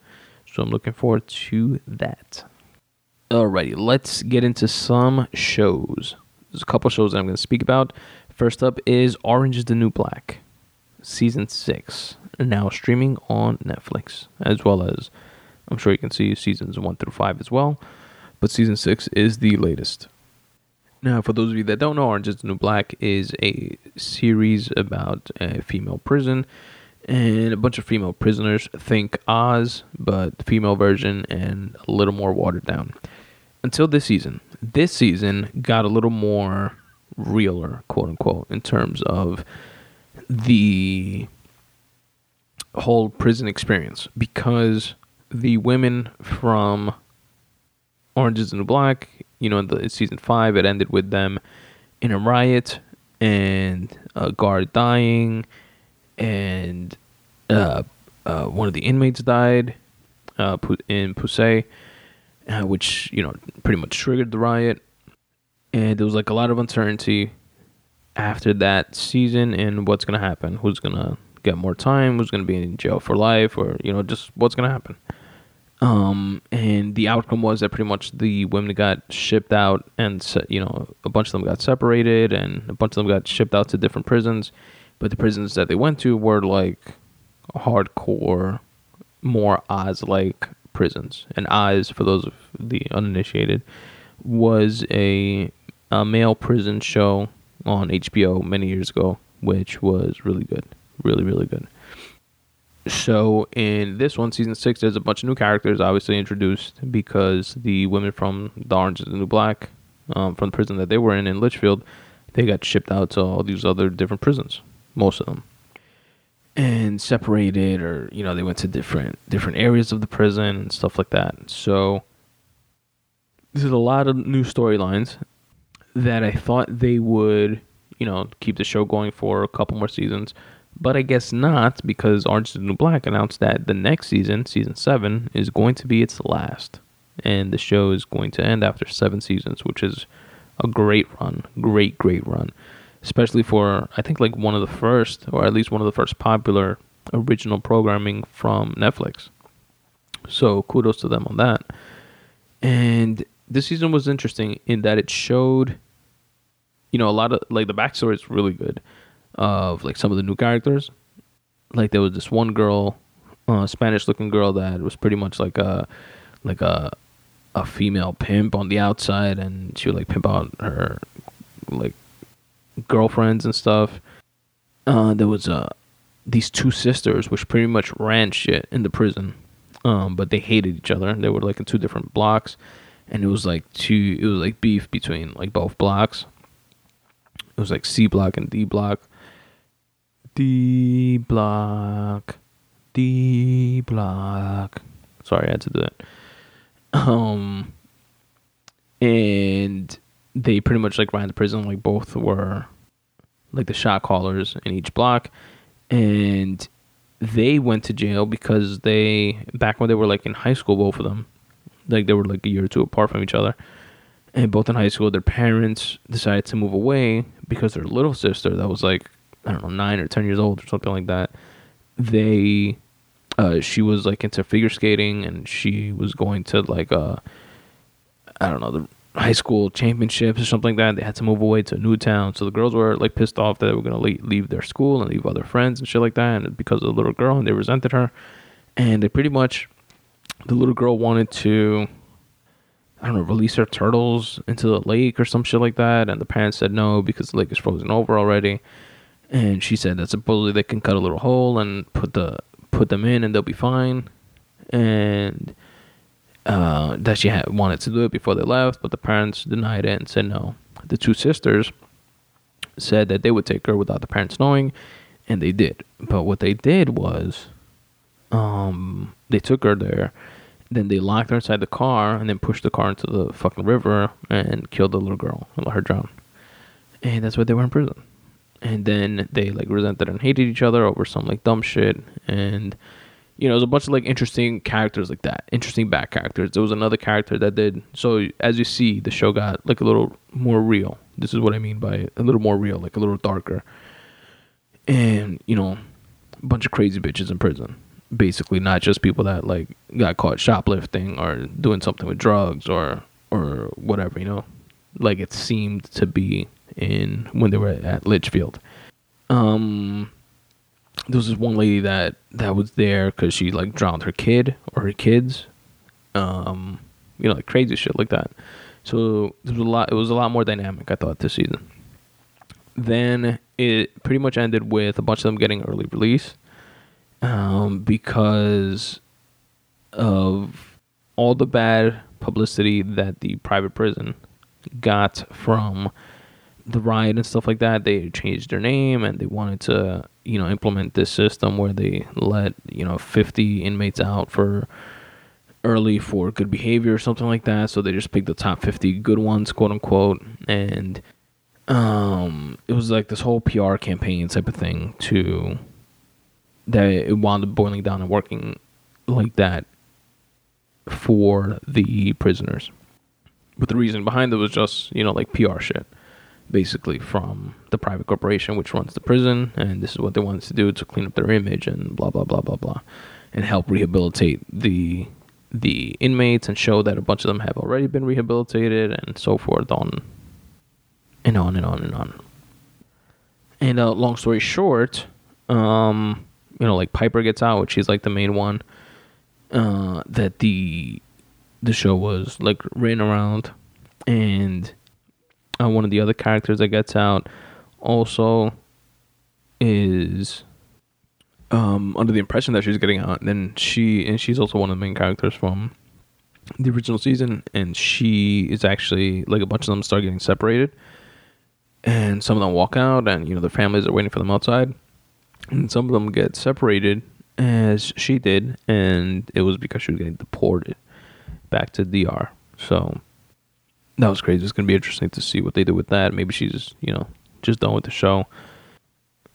So I'm looking forward to that. Alrighty, let's get into some shows. There's a couple shows that I'm going to speak about. First up is Orange is the New Black, season six, now streaming on Netflix, as well as I'm sure you can see seasons one through five as well. But season six is the latest. Now, for those of you that don't know, Orange is the New Black is a series about a female prison and a bunch of female prisoners. Think Oz, but the female version and a little more watered down. Until this season. This season got a little more realer, quote unquote, in terms of the whole prison experience because the women from Orange is the New Black, you know, in the season five, it ended with them in a riot and a guard dying, and uh, uh, one of the inmates died uh, in Poussey, uh, which you know pretty much triggered the riot, and there was like a lot of uncertainty after that season and what's gonna happen, who's gonna get more time, who's gonna be in jail for life, or you know just what's gonna happen. Um, and the outcome was that pretty much the women got shipped out, and se- you know a bunch of them got separated, and a bunch of them got shipped out to different prisons. But the prisons that they went to were like hardcore, more Oz-like prisons. And Oz, for those of the uninitiated, was a, a male prison show on HBO many years ago, which was really good, really really good. So in this one, season six, there's a bunch of new characters obviously introduced because the women from the Orange is the New Black, um, from the prison that they were in in Litchfield, they got shipped out to all these other different prisons, most of them, and separated, or you know, they went to different different areas of the prison and stuff like that. So there's a lot of new storylines that I thought they would, you know, keep the show going for a couple more seasons. But I guess not because Orange is the New Black announced that the next season, season seven, is going to be its last. And the show is going to end after seven seasons, which is a great run. Great, great run. Especially for, I think, like one of the first, or at least one of the first popular original programming from Netflix. So kudos to them on that. And this season was interesting in that it showed, you know, a lot of, like, the backstory is really good of like some of the new characters. Like there was this one girl, uh, Spanish looking girl that was pretty much like a like a a female pimp on the outside, and she would like pimp out her like girlfriends and stuff. Uh, there was uh these two sisters which pretty much ran shit in the prison, um, but they hated each other. They were like in two different blocks, and it was like two. It was like beef between like both blocks. It was like C block and D block. D block, D block. Sorry, I had to do that. Um, and they pretty much like ran the prison. Like both were like the shot callers in each block, and they went to jail because they back when they were like in high school, both of them, like they were like a year or two apart from each other. And both in high school, their parents decided to move away because their little sister, that was like I don't know, nine or ten years old or something like that. They, uh, she was like into figure skating and she was going to like uh, I don't know the high school championships or something like that. They had to move away to a new town, so the girls were like pissed off that they were gonna leave, leave their school and leave other friends and shit like that, and because of the little girl, and they resented her, and they pretty much, the little girl wanted to. I don't know, release her turtles into the lake or some shit like that, and the parents said no because the lake is frozen over already. And she said that supposedly they can cut a little hole and put the put them in and they'll be fine. And uh, that she had wanted to do it before they left but the parents denied it and said no. The two sisters said that they would take her without the parents knowing and they did. But what they did was um, they took her there then they locked her inside the car and then pushed the car into the fucking river and killed the little girl and let her drown and that's why they were in prison and then they like resented and hated each other over some like dumb shit and you know, there's a bunch of like interesting characters like that, interesting back characters. There was another character that did so. As you see, the show got like a little more real. This is what I mean by a little more real, like a little darker. And you know, a bunch of crazy bitches in prison. Basically, not just people that like got caught shoplifting or doing something with drugs or or whatever. You know, like it seemed to be in when they were at Litchfield. Um, there was this one lady that that was there because she like drowned her kid or her kids. Um, you know, like crazy shit like that. So there was a lot. It was a lot more dynamic. I thought this season. Then it pretty much ended with a bunch of them getting early release, um, because of all the bad publicity that the private prison got from the riot and stuff like that. They changed their name and they wanted to, you know, implement this system where they let you know 50 inmates out for early for good behavior or something like that. So they just picked the top 50 good ones, quote unquote, and um, it was like this whole PR campaign type of thing to that it wound up boiling down and working like that for the prisoners. But the reason behind it was just, you know, like PR shit, basically from the private corporation which runs the prison, and this is what they wanted to do to clean up their image and blah blah blah blah blah, and help rehabilitate the the inmates and show that a bunch of them have already been rehabilitated and so forth on and on and on and on. And uh, long story short, um, you know, like Piper gets out, which she's like the main one. Uh, that the the show was like written around, and uh, one of the other characters that gets out also is um, under the impression that she's getting out. And then she and she's also one of the main characters from the original season, and she is actually like a bunch of them start getting separated, and some of them walk out, and you know their families are waiting for them outside, and some of them get separated as she did, and it was because she was getting deported back to DR. So that was crazy. It's gonna be interesting to see what they do with that. Maybe she's you know just done with the show,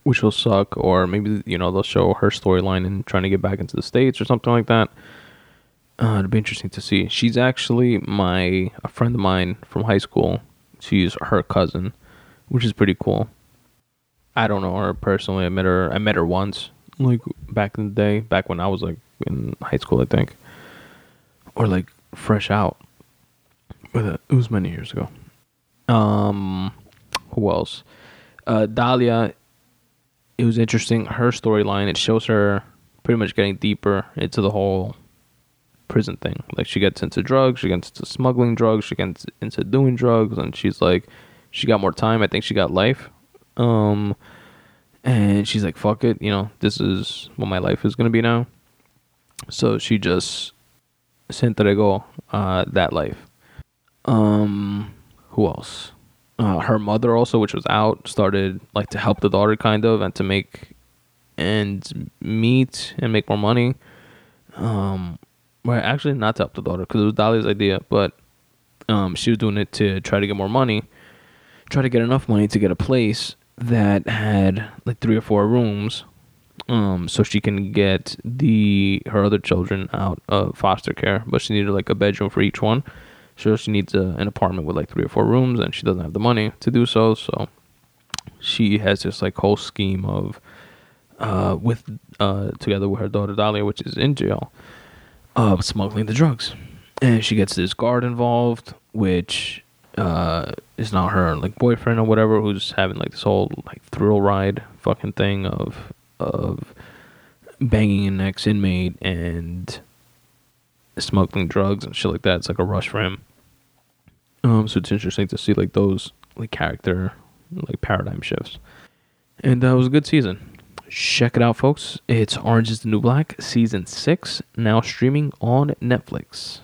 which will suck, or maybe you know they'll show her storyline and trying to get back into the states or something like that. Uh, it'd be interesting to see. She's actually my a friend of mine from high school. She's her cousin, which is pretty cool. I don't know her personally. I met her. I met her once, like back in the day, back when I was like in high school, I think, or like fresh out. But uh, it was many years ago. Um, who else? Uh, Dahlia. It was interesting. Her storyline. It shows her pretty much getting deeper into the whole prison thing. Like she gets into drugs, she gets into smuggling drugs, she gets into doing drugs, and she's like, she got more time. I think she got life. Um, and she's like, fuck it, you know, this is what my life is gonna be now. So she just se entregó uh, that life. Um, who else? Uh, her mother also, which was out, started like to help the daughter kind of and to make ends meet and make more money. Um, well, actually not to help the daughter because it was Dahlia's idea, but um, she was doing it to try to get more money, try to get enough money to get a place that had like three or four rooms, um, so she can get the her other children out of foster care. But she needed like a bedroom for each one, so she needs a, an apartment with like three or four rooms, and she doesn't have the money to do so. So she has this like whole scheme of uh, with uh, together with her daughter Dahlia, which is in jail, of smuggling the drugs. And she gets this guard involved, which uh, is not her like boyfriend or whatever, who's having like this whole like thrill ride fucking thing of of banging an ex inmate and smuggling drugs and shit like that. It's like a rush for him. Um, so it's interesting to see like those like character like paradigm shifts. And that was a good season. Check it out, folks. It's Orange is the New Black, season six, now streaming on Netflix.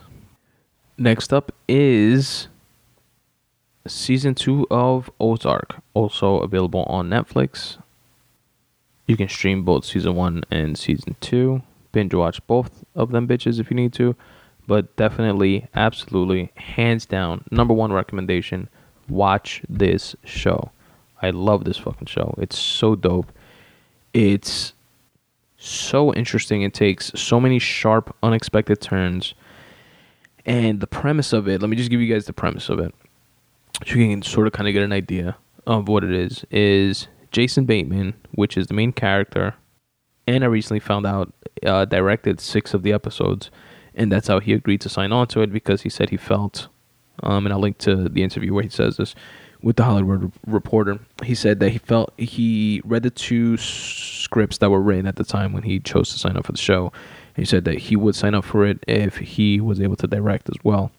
Next up is season two of Ozark, also available on Netflix. You can stream both season one and season two. Binge watch both of them bitches if you need to. But definitely, absolutely, hands down, number one recommendation watch this show. I love this fucking show. It's so dope. It's so interesting It takes so many sharp, unexpected turns. And the premise of it, let me just give you guys the premise of it. So you can sort of kind of get an idea of what it is. Is Jason Bateman, which is the main character, and I recently found out uh, directed six of the episodes, and that's how he agreed to sign on to it because he said he felt, um, and I'll link to the interview where he says this with the Hollywood Reporter. He said that he felt he read the two scripts that were written at the time when he chose to sign up for the show. He said that he would sign up for it if he was able to direct as well.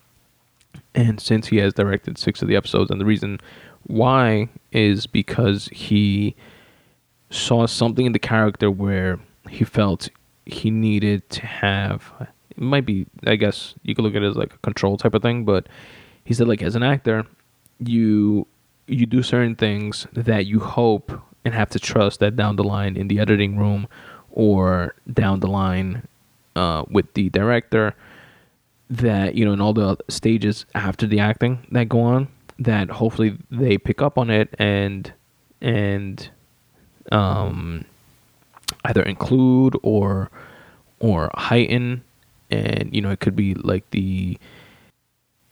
And since he has directed six of the episodes, and the reason why is because he saw something in the character where he felt he needed to have it might be I guess you could look at it as like a control type of thing, but he said like as an actor, you you do certain things that you hope and have to trust that down the line in the editing room or down the line uh, with the director that you know in all the stages after the acting that go on that hopefully they pick up on it and and um either include or or heighten. And you know it could be like the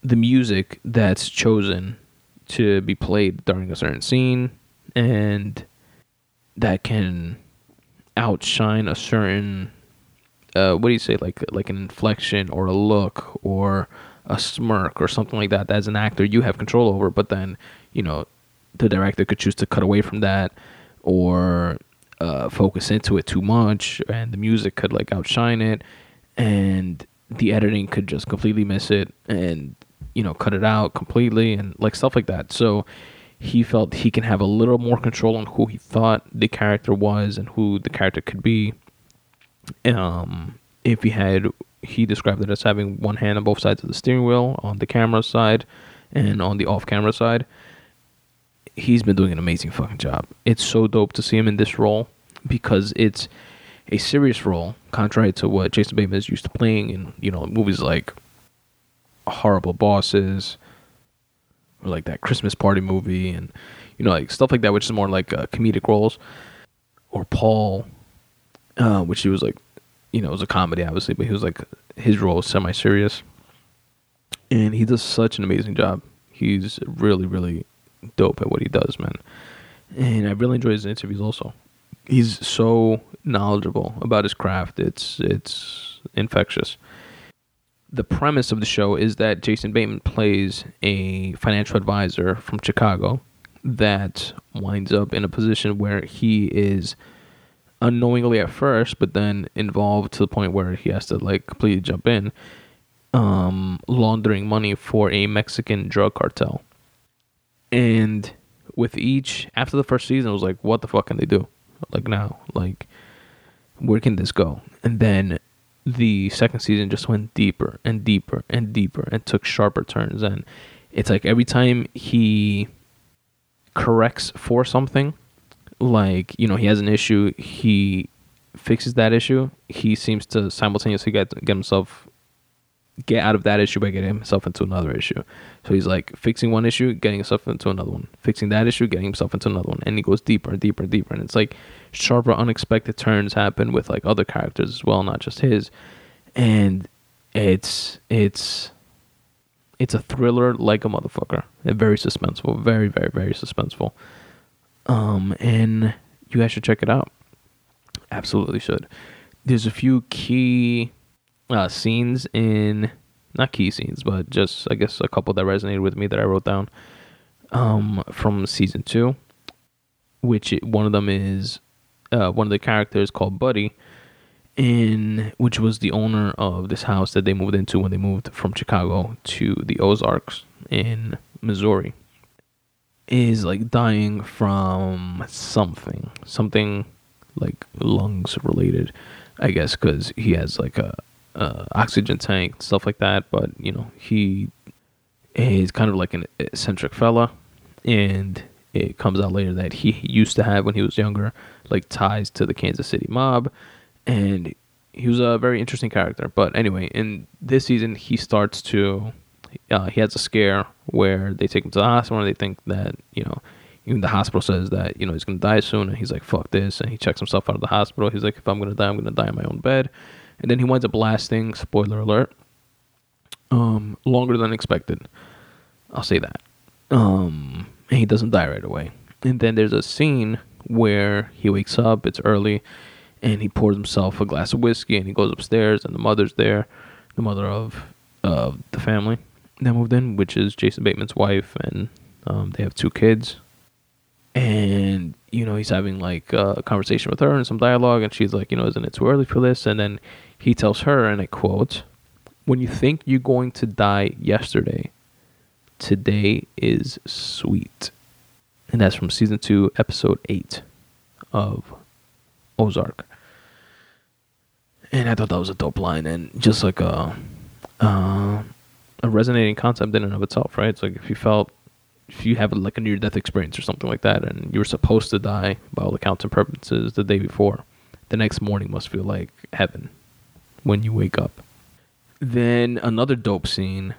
the music that's chosen to be played during a certain scene. And that can outshine a certain uh, what do you say like like an inflection or a look or a smirk or something like that as an actor you have control over but then you know the director could choose to cut away from that or uh, focus into it too much and the music could like outshine it and the editing could just completely miss it and you know cut it out completely and like stuff like that. So he felt he can have a little more control on who he thought the character was and who the character could be um if he had he described it as having one hand on both sides of the steering wheel on the camera side and on the off camera side. He's been doing an amazing fucking job. It's so dope to see him in this role because it's a serious role contrary to what jason bateman is used to playing in you know movies like horrible bosses or like that Christmas party movie and you know like stuff like that which is more like uh, comedic roles or Paul uh, which he was like you know it was a comedy obviously but he was like his role was semi serious and he does such an amazing job. He's really really dope at what he does man. And I really enjoy his interviews also. He's so knowledgeable about his craft. It's it's infectious. The premise of the show is that Jason Bateman plays a financial advisor from Chicago that winds up in a position where he is unknowingly at first, but then involved to the point where he has to like completely jump in, um, laundering money for a Mexican drug cartel. And with each, after the first season, I was like, what the fuck can they do? Like now, like, where can this go? And then the second season just went deeper and deeper and deeper and took sharper turns and it's like every time he corrects for something like you know he has an issue he fixes that issue he seems to simultaneously get get himself get out of that issue by getting himself into another issue. So he's like fixing one issue, getting himself into another one, fixing that issue, getting himself into another one, and he goes deeper and deeper and deeper. And it's like sharper, unexpected turns happen with like other characters as well, not just his. And it's it's it's a thriller like a motherfucker. Very suspenseful, very very very suspenseful. Um, and you guys should check it out. Absolutely should. There's a few key uh, scenes in not key scenes, but just I guess a couple that resonated with me that I wrote down um, from season two. Which it, one of them is uh, one of the characters called Buddy, in which was the owner of this house that they moved into when they moved from Chicago to the Ozarks in Missouri. Is like dying from something, something like lungs related, I guess, because he has like a uh, oxygen tank, stuff like that. But you know, he is kind of like an eccentric fella, and it comes out later that he used to have when he was younger, like ties to the Kansas City mob, and he was a very interesting character. But anyway, in this season, he starts to uh, he has a scare where they take him to the hospital and they think that you know even the hospital says that you know he's gonna die soon, and he's like, "Fuck this," and he checks himself out of the hospital. He's like, "If I'm gonna die, I'm gonna die in my own bed," and then he winds up lasting. Spoiler alert. Um, longer than expected. I'll say that. Um, and he doesn't die right away. And then there's a scene where he wakes up. It's early, and he pours himself a glass of whiskey, and he goes upstairs, and the mother's there, the mother of uh, the family that moved in, which is Jason Bateman's wife, and um, they have two kids. And you know he's having like a conversation with her and some dialogue and she's like you know isn't it too early for this? And then he tells her and i quote when you think you're going to die yesterday today is sweet. And that's from season 2 episode 8 of ozark. And i thought that was a dope line and just like a uh, a resonating concept in and of itself right it's like if you felt if you have like a near death experience or something like that and you were supposed to die by all accounts and purposes the day before, the next morning must feel like heaven when you wake up. Then another dope scene.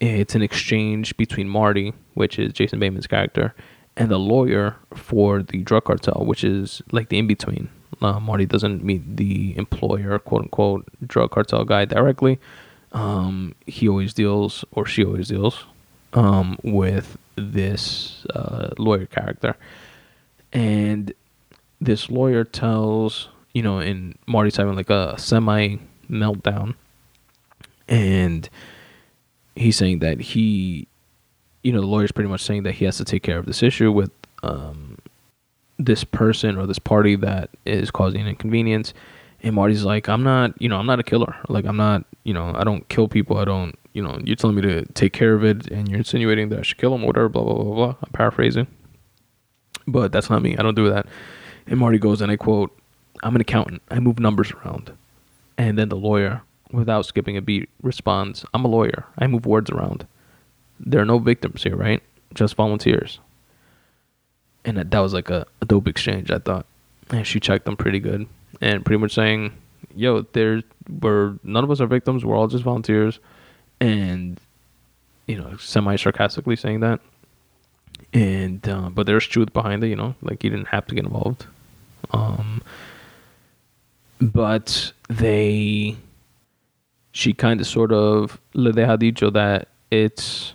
It's an exchange between Marty, which is Jason Bateman's character, and the lawyer for the drug cartel, which is like the in between. Uh, Marty doesn't meet the employer, quote unquote, drug cartel guy directly. Um, he always deals, or she always deals, um, with this uh, lawyer character, and this lawyer tells you know, and Marty's having like a semi meltdown, and he's saying that he, you know, the lawyer's pretty much saying that he has to take care of this issue with um, this person or this party that is causing inconvenience. And Marty's like, I'm not, you know, I'm not a killer. Like, I'm not, you know, I don't kill people. I don't you know, you're telling me to take care of it and you're insinuating that I should kill him or whatever, blah, blah, blah, blah. I'm paraphrasing. But that's not me. I don't do that. And Marty goes, and I quote, I'm an accountant. I move numbers around. And then the lawyer, without skipping a beat, responds, I'm a lawyer. I move words around. There are no victims here, right? Just volunteers. And that, that was like a, a dope exchange, I thought. And she checked them pretty good. And pretty much saying, yo, there were none of us are victims. We're all just volunteers and you know, semi sarcastically saying that. And uh, but there's truth behind it, you know, like he didn't have to get involved. Um, but they, she kind of sort of le deja dicho that it's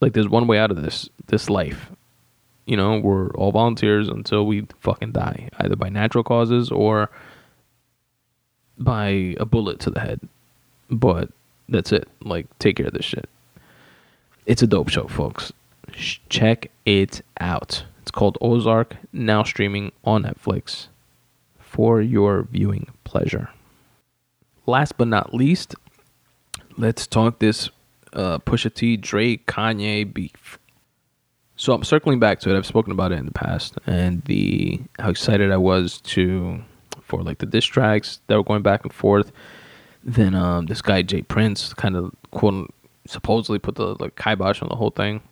like there's one way out of this this life. You know, we're all volunteers until we fucking die, either by natural causes or by a bullet to the head. But that's it. Like, take care of this shit. It's a dope show, folks. Check it out. It's called Ozark, now streaming on Netflix for your viewing pleasure. Last but not least, let's talk this uh, Pusha T, Drake, Kanye beef. So I'm circling back to it. I've spoken about it in the past, and the how excited I was to for like the diss tracks that were going back and forth then um, this guy J. Prince kind of quote supposedly put the like kibosh on the whole thing,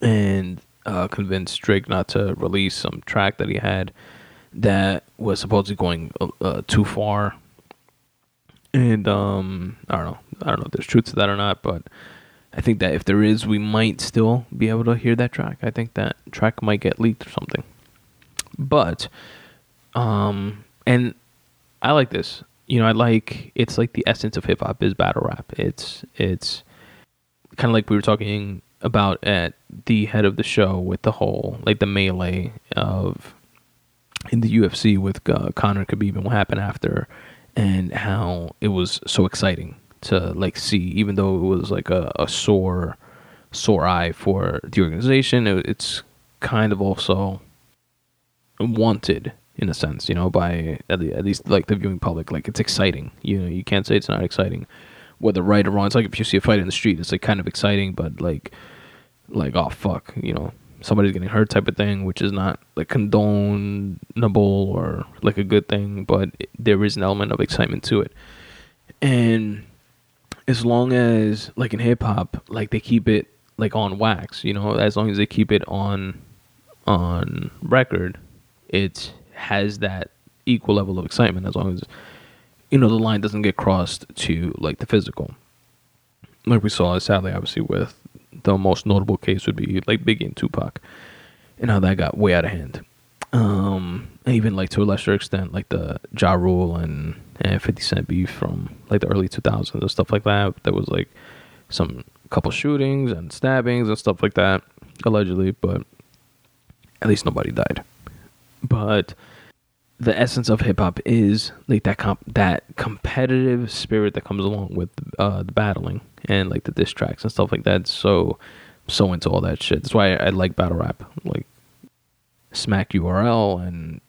and uh, convinced Drake not to release some track that he had that was supposedly going uh, too far. And um, I don't know. I don't know if there's truth to that or not, but I think that if there is, we might still be able to hear that track. I think that track might get leaked or something. But, um, and I like this you know, I like it's like the essence of hip hop is battle rap. It's it's kind of like we were talking about at the head of the show with the whole like the melee of in the UFC with uh, Conor Khabib and what happened after, and how it was so exciting to like see, even though it was like a, a sore sore eye for the organization. It, it's kind of also wanted in a sense, you know, by at, the, at least like the viewing public. Like it's exciting. You know, you can't say it's not exciting, whether right or wrong. It's like if you see a fight in the street, it's like kind of exciting, but like, like oh fuck, you know, somebody's getting hurt type of thing, which is not like condonable or like a good thing, but there is an element of excitement to it, and as long as like in hip hop, like they keep it like on wax, you know, as long as they keep it on on record, it has that equal level of excitement as long as you know the line doesn't get crossed to like the physical. Like we saw, sadly, obviously, with the most notable case would be like Biggie and Tupac. and how that got way out of hand. Um, even like to a lesser extent, like the Ja Rule and, and 50 Cent beef from like the early 2000s and stuff like that. There was like some couple shootings and stabbings and stuff like that, allegedly, but at least nobody died. But the essence of hip hop is like that comp- that competitive spirit that comes along with uh, the battling and like the diss tracks and stuff like that. So so into all that shit. That's why I, I like battle rap, like Smack URL and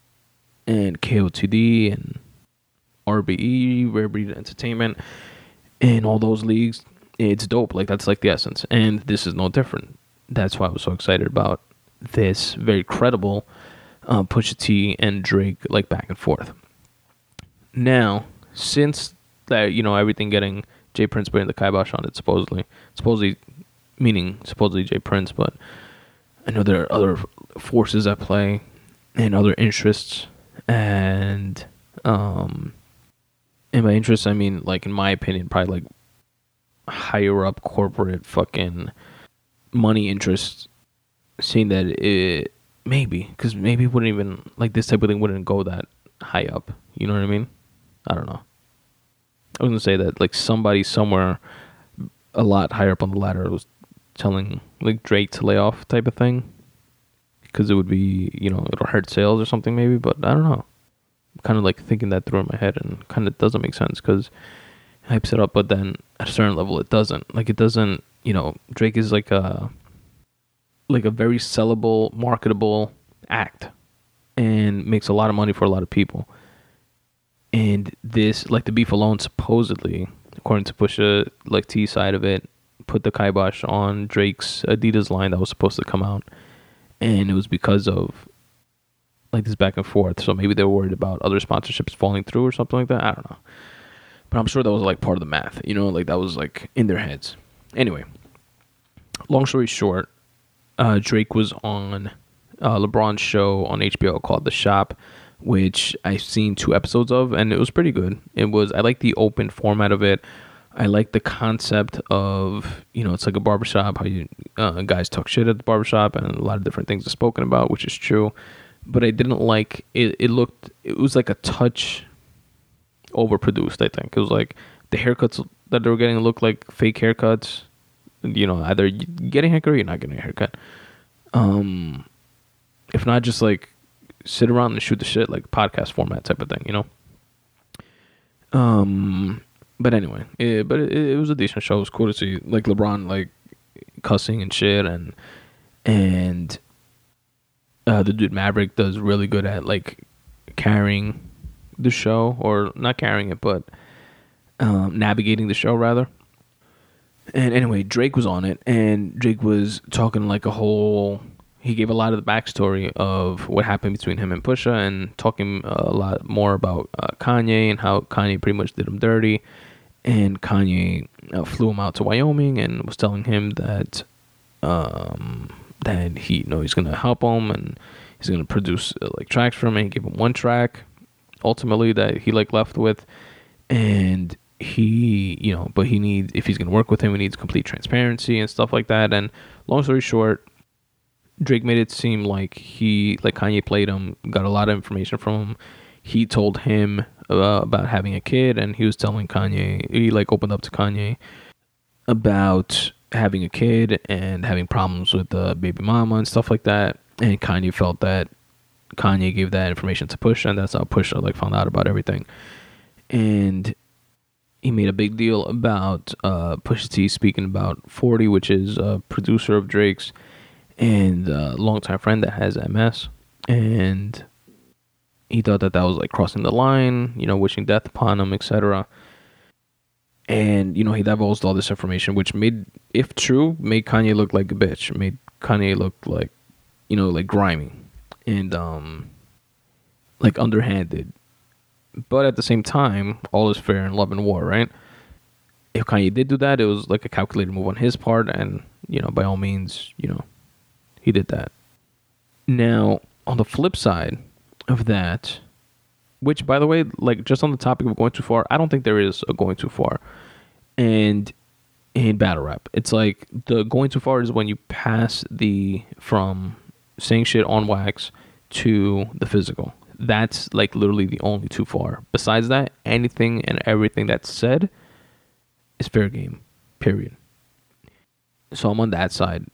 and KOTD and RBE, Rare Breed Entertainment, and all those leagues. It's dope. Like that's like the essence, and this is no different. That's why I was so excited about this very credible uh, Pusha T and Drake like back and forth. Now, since that you know everything getting J. Prince putting the kibosh on it supposedly, supposedly meaning supposedly J. Prince, but I know there are other forces at play and other interests, and um, in my interest, I mean like in my opinion, probably like higher up corporate fucking money interests, seeing that it maybe because maybe it wouldn't even like this type of thing wouldn't go that high up. You know what I mean? I don't know. I was gonna say that like somebody somewhere a lot higher up on the ladder was telling like Drake to lay off type of thing because it would be you know it'll hurt sales or something maybe, but I don't know. Kind of like thinking that through in my head and kind of doesn't make sense because hypes it up, but then at a certain level it doesn't. Like it doesn't. You know, Drake is like a like a very sellable, marketable act and makes a lot of money for a lot of people. And this, like the beef alone, supposedly, according to Pusha, like T side of it, put the kibosh on Drake's Adidas line that was supposed to come out, and it was because of like this back and forth. So maybe they were worried about other sponsorships falling through or something like that. I don't know, but I'm sure that was like part of the math. You know, like that was like in their heads. Anyway, long story short, uh, Drake was on uh, LeBron's show on HBO called The Shop, which I've seen two episodes of, and it was pretty good. It was I like the open format of it. I like the concept of you know it's like a barbershop how you uh, guys talk shit at the barbershop and a lot of different things are spoken about, which is true. But I didn't like it. It looked it was like a touch overproduced. I think it was like the haircuts that they were getting looked like fake haircuts you know, either getting a haircut or you're not getting a haircut. Um, if not, just like sit around and shoot the shit, like podcast format type of thing, you know. Um, but anyway, yeah, but it, it was a decent show. It was cool to see like LeBron like cussing and shit, and and uh, the dude Maverick does really good at like carrying the show, or not carrying it, but um, navigating the show rather. And anyway, Drake was on it, and Drake was talking like a whole. He gave a lot of the backstory of what happened between him and Pusha, and talking a lot more about uh, Kanye and how Kanye pretty much did him dirty, and Kanye uh, flew him out to Wyoming and was telling him that um, that he you know he's gonna help him and he's gonna produce uh, like tracks for him, and he gave him one track ultimately that he like left with, and he you know but he needs if he's to work with him he needs complete transparency and stuff like that. And long story short Drake made it seem like he like Kanye played him got a lot of information from him. He told him uh, about having a kid and he was telling Kanye he like opened up to Kanye about having a kid and having problems with the baby mama and stuff like that and Kanye felt that Kanye gave that information to Pusha and that's how Pusha like found out about everything and he made a big deal about uh, Pusha T speaking about 40, which is a producer of Drake's and a longtime friend that has MS. And he thought that that was like crossing the line, you know, wishing death upon him, etc. And, you know, he divulged all this information, which made, if true, made Kanye look like a bitch. Made Kanye look like, you know, like grimy and, um, like underhanded but at the same time, all is fair in love and war, right? If Kanye did do that, it was like a calculated move on his part, and you know, by all means, you know, he did that. Now, on the flip side of that, which by the way, like just on the topic of going too far, I don't think there is a going too far. And in battle rap, it's like the going too far is when you pass the from saying shit on wax to the physical. That's like literally the only too far. Besides that, anything and everything that's said is fair game. Period. So I'm on that side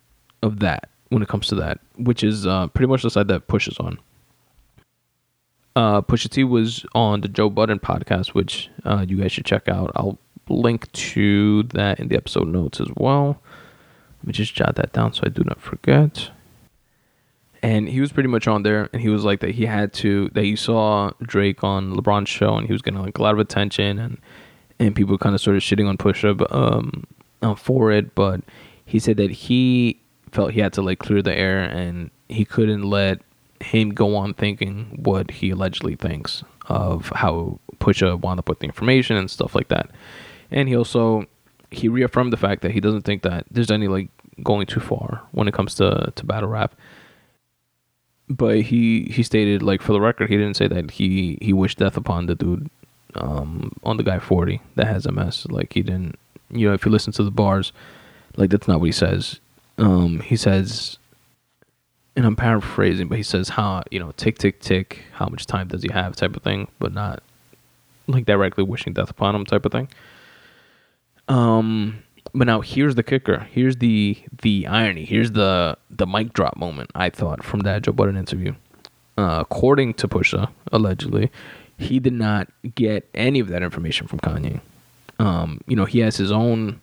of that when it comes to that, which is uh, pretty much the side that Pusha's on. Uh, Pusha T was on the Joe Budden podcast, which uh, you guys should check out. I'll link to that in the episode notes as well. Let me just jot that down so I do not forget. And he was pretty much on there, and he was like that he had to that he saw Drake on LeBron's show, and he was getting like a lot of attention, and and people kind of started shitting on Pusha um, uh, for it, but he said that he felt he had to like clear the air, and he couldn't let him go on thinking what he allegedly thinks of how Pusha wound up with the information and stuff like that. And he also he reaffirmed the fact that he doesn't think that there's any like going too far when it comes to to battle rap. But he he stated like for the record he didn't say that he he wished death upon the dude um on the guy 40 that has MS like he didn't you know if you listen to the bars like that's not what he says um he says and I'm paraphrasing, but he says how you know tick tick tick, how much time does he have, type of thing, but not like directly wishing death upon him, type of thing. Um, but now here's the kicker. Here's the the irony. Here's the the mic drop moment. I thought from that Joe Budden interview. Uh, according to Pusha, allegedly, he did not get any of that information from Kanye. Um, you know, he has his own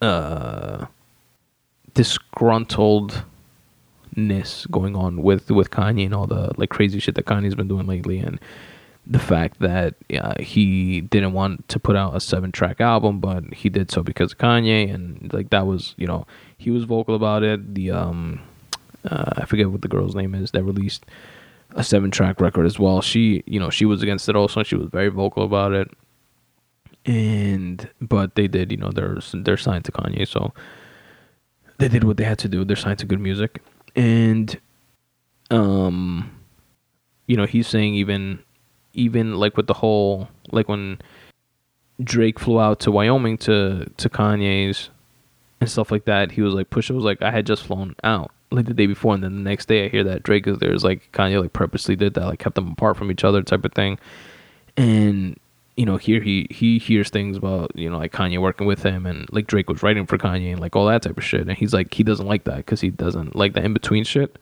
uh, disgruntled ness going on with with Kanye and all the like crazy shit that Kanye's been doing lately, and the fact that uh, he didn't want to put out a seven track album, but he did so because of Kanye, and like that was you know he was vocal about it. The um uh, I forget what the girl's name is that released a seven track record as well. She you know she was against it also. She was very vocal about it, and but they did you know they're they're signed to Kanye, so they did what they had to do. They're signed to Good Music and um you know he's saying even even like with the whole like when Drake flew out to Wyoming to to Kanye's and stuff like that he was like Pusha was like I had just flown out like the day before. And then the next day I hear that Drake is there is like Kanye like purposely did that like kept them apart from each other type of thing. And you know, here he he hears things about you know like Kanye working with him and like Drake was writing for Kanye and like all that type of shit, and he's like he doesn't like that because he doesn't like the in between shit.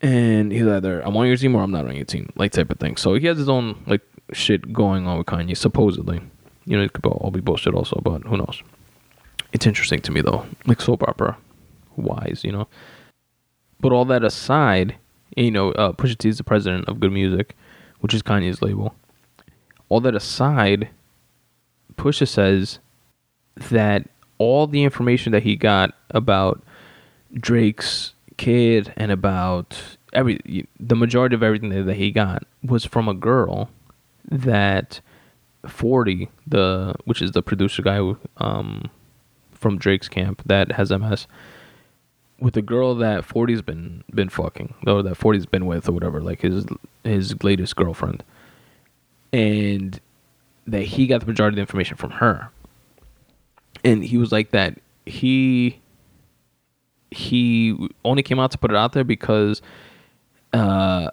And he's either I'm on your team or I'm not on your team, like type of thing. So he has his own like shit going on with Kanye, supposedly. You know, it could all be bullshit also, but who knows? It's interesting to me though, like soap opera wise, you know. But all that aside, you know, uh, Pusha T is the president of Good Music, which is Kanye's label all that aside, Pusha says that all the information that he got about Drake's kid and about every the majority of everything that he got was from a girl that 40 the which is the producer guy um from Drake's camp that has MS with a girl that 40's been been fucking or that 40's been with or whatever like his his latest girlfriend and that he got the majority of the information from her. And he was like that he he only came out to put it out there because uh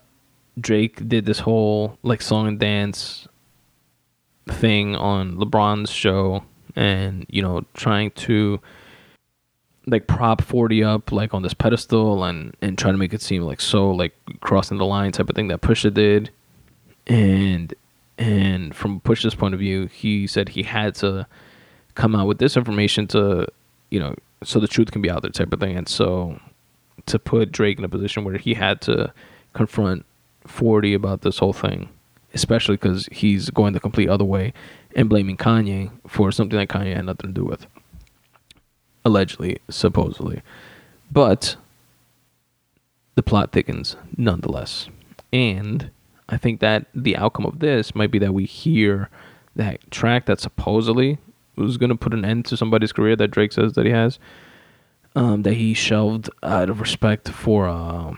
Drake did this whole like song and dance thing on LeBron's show and you know trying to like prop 40 up like on this pedestal and and try to make it seem like so like crossing the line type of thing that Pusha did and and from Push's point of view, he said he had to come out with this information to, you know, so the truth can be out there type of thing. And so to put Drake in a position where he had to confront 40 about this whole thing, especially because he's going the complete other way and blaming Kanye for something that Kanye had nothing to do with. Allegedly, supposedly. But the plot thickens nonetheless. And I think that the outcome of this might be that we hear that track that supposedly was going to put an end to somebody's career that Drake says that he has, um, that he shelved out of respect for uh,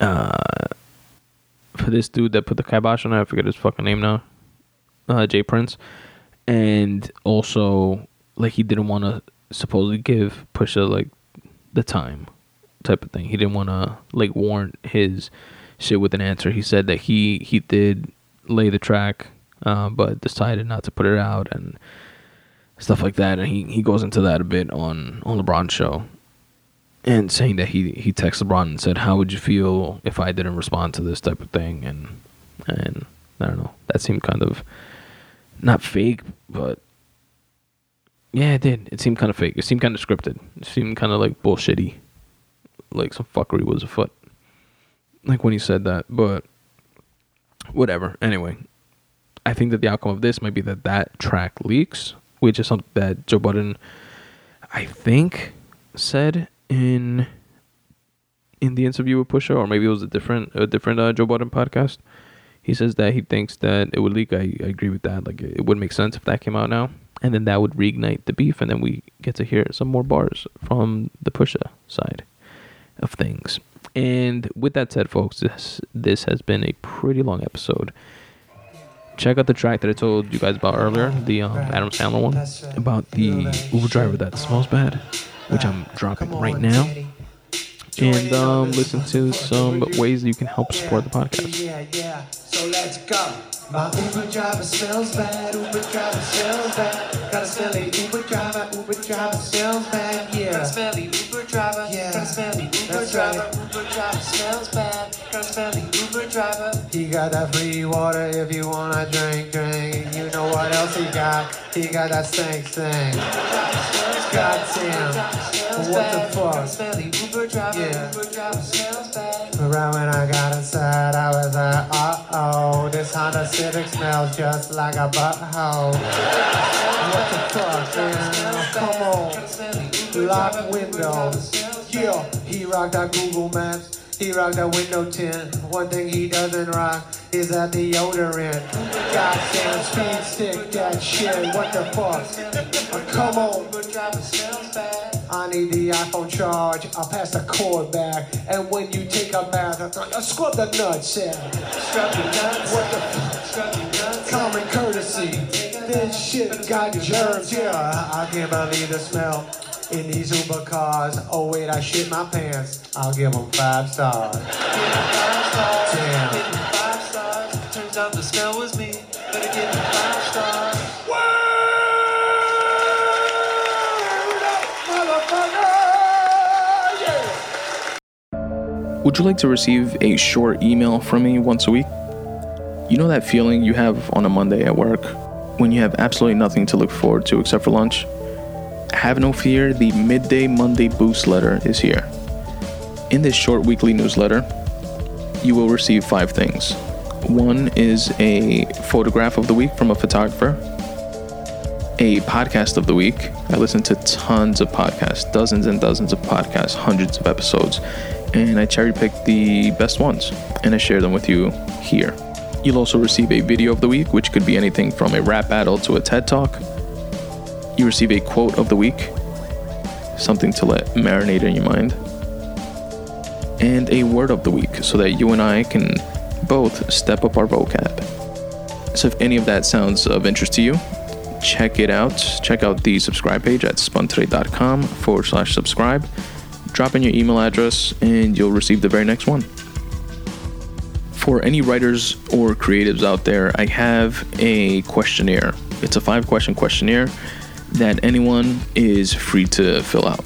uh, for this dude that put the kibosh on it. I forget his fucking name now, uh, J. Prince, and also like he didn't want to supposedly give Pusha like the time type of thing. He didn't want to like warrant his shit with an answer. He said that he he did lay the track, uh, but decided not to put it out and stuff like that. And he, he goes into that a bit on on LeBron's show, and saying that he he texted LeBron and said, "How would you feel if I didn't respond to this type of thing?" And and I don't know. That seemed kind of not fake, but yeah, it did. It seemed kind of fake. It seemed kind of scripted. It seemed kind of like bullshitty, like some fuckery was afoot. Like when he said that, but whatever. Anyway, I think that the outcome of this might be that that track leaks, which is something that Joe Budden, I think, said in in the interview with Pusha, or maybe it was a different a different uh, Joe Budden podcast. He says that he thinks that it would leak. I, I agree with that. Like it would make sense if that came out now, and then that would reignite the beef, and then we get to hear some more bars from the Pusha side of things. And with that said, folks, this this has been a pretty long episode. Check out the track that I told you guys about earlier, the um, Adam Sandler one, about the Uber driver that smells bad, which I'm dropping right now. And um, listen to some ways you can help support the podcast. Yeah, yeah. So let's go. My Uber driver smells bad. Uber driver smells bad. Got a smelly Uber driver. Uber driver smells bad. Yeah. Got a smelly Uber driver. Yeah. Got a smelly Uber That's driver. right. Smells bad. Got a smelly Uber driver. He got that free water if you wanna drink, drink. You know what else he got? He got that stank thing. Goddamn. What the fuck? Smelly Uber driver. Yeah. Uber driver smells bad. Right when I got inside, I was like, uh oh, this Honda Civic smells just like a butthole. What the fuck, man? Come on. Lock windows. Yeah, he rocked that Google Maps. He rocked that window tint. One thing he doesn't rock is that deodorant. Goddamn speed stick, that shit. What the fuck? Uh, come on. I need the iPhone charge. I'll pass the cord back. And when you take a bath, I scrub the nuts in. Scrub your nuts. What the nuts. common courtesy? This shit got germs, yeah. I can't believe the smell in these Uber cars. Oh wait, I shit my pants. I'll give them five stars. Five stars. Damn. Give me five stars. Turns out the smell was me. Better give me five stars. Would you like to receive a short email from me once a week? You know that feeling you have on a Monday at work when you have absolutely nothing to look forward to except for lunch? Have no fear, the Midday Monday Boost letter is here. In this short weekly newsletter, you will receive five things. One is a photograph of the week from a photographer, a podcast of the week. I listen to tons of podcasts, dozens and dozens of podcasts, hundreds of episodes, and I cherry pick the best ones and I share them with you here. You'll also receive a video of the week, which could be anything from a rap battle to a TED talk. You receive a quote of the week, something to let marinate in your mind, and a word of the week so that you and I can both step up our vocab. So if any of that sounds of interest to you, check it out. Check out the subscribe page at spuntoday.com forward slash subscribe. Drop in your email address and you'll receive the very next one. For any writers or creatives out there, I have a questionnaire. It's a five question questionnaire that anyone is free to fill out.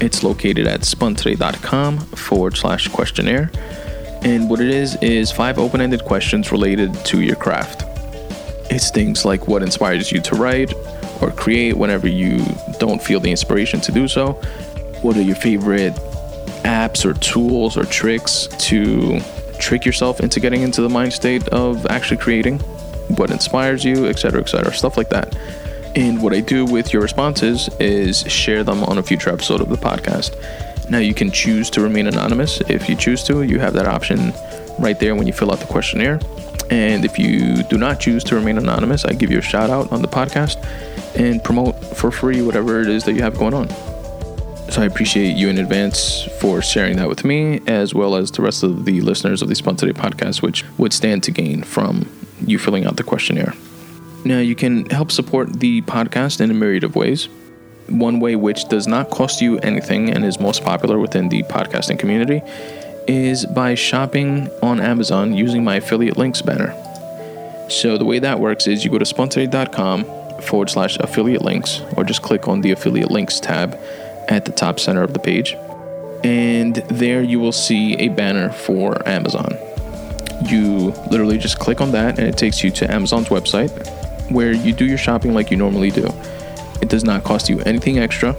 It's located at spuntoday.com forward slash questionnaire. And what it is, is five open ended questions related to your craft. It's things like what inspires you to write or create whenever you don't feel the inspiration to do so. What are your favorite apps or tools or tricks to trick yourself into getting into the mind state of actually creating? What inspires you, etc., etc., stuff like that. And what I do with your responses is share them on a future episode of the podcast. Now, you can choose to remain anonymous if you choose to. You have that option right there when you fill out the questionnaire. And if you do not choose to remain anonymous, I give you a shout out on the podcast and promote for free whatever it is that you have going on. So I appreciate you in advance for sharing that with me, as well as the rest of the listeners of the Today podcast, which would stand to gain from you filling out the questionnaire. Now, you can help support the podcast in a myriad of ways. one way which does not cost you anything and is most popular within the podcasting community is by shopping on Amazon using my affiliate links banner. So the way that works is you go to spuntoday.com forward slash affiliate links, or just click on the affiliate links tab at the top center of the page. And there you will see a banner for Amazon. You literally just click on that, and it takes you to Amazon's website where you do your shopping like you normally do. It does not cost you anything extra,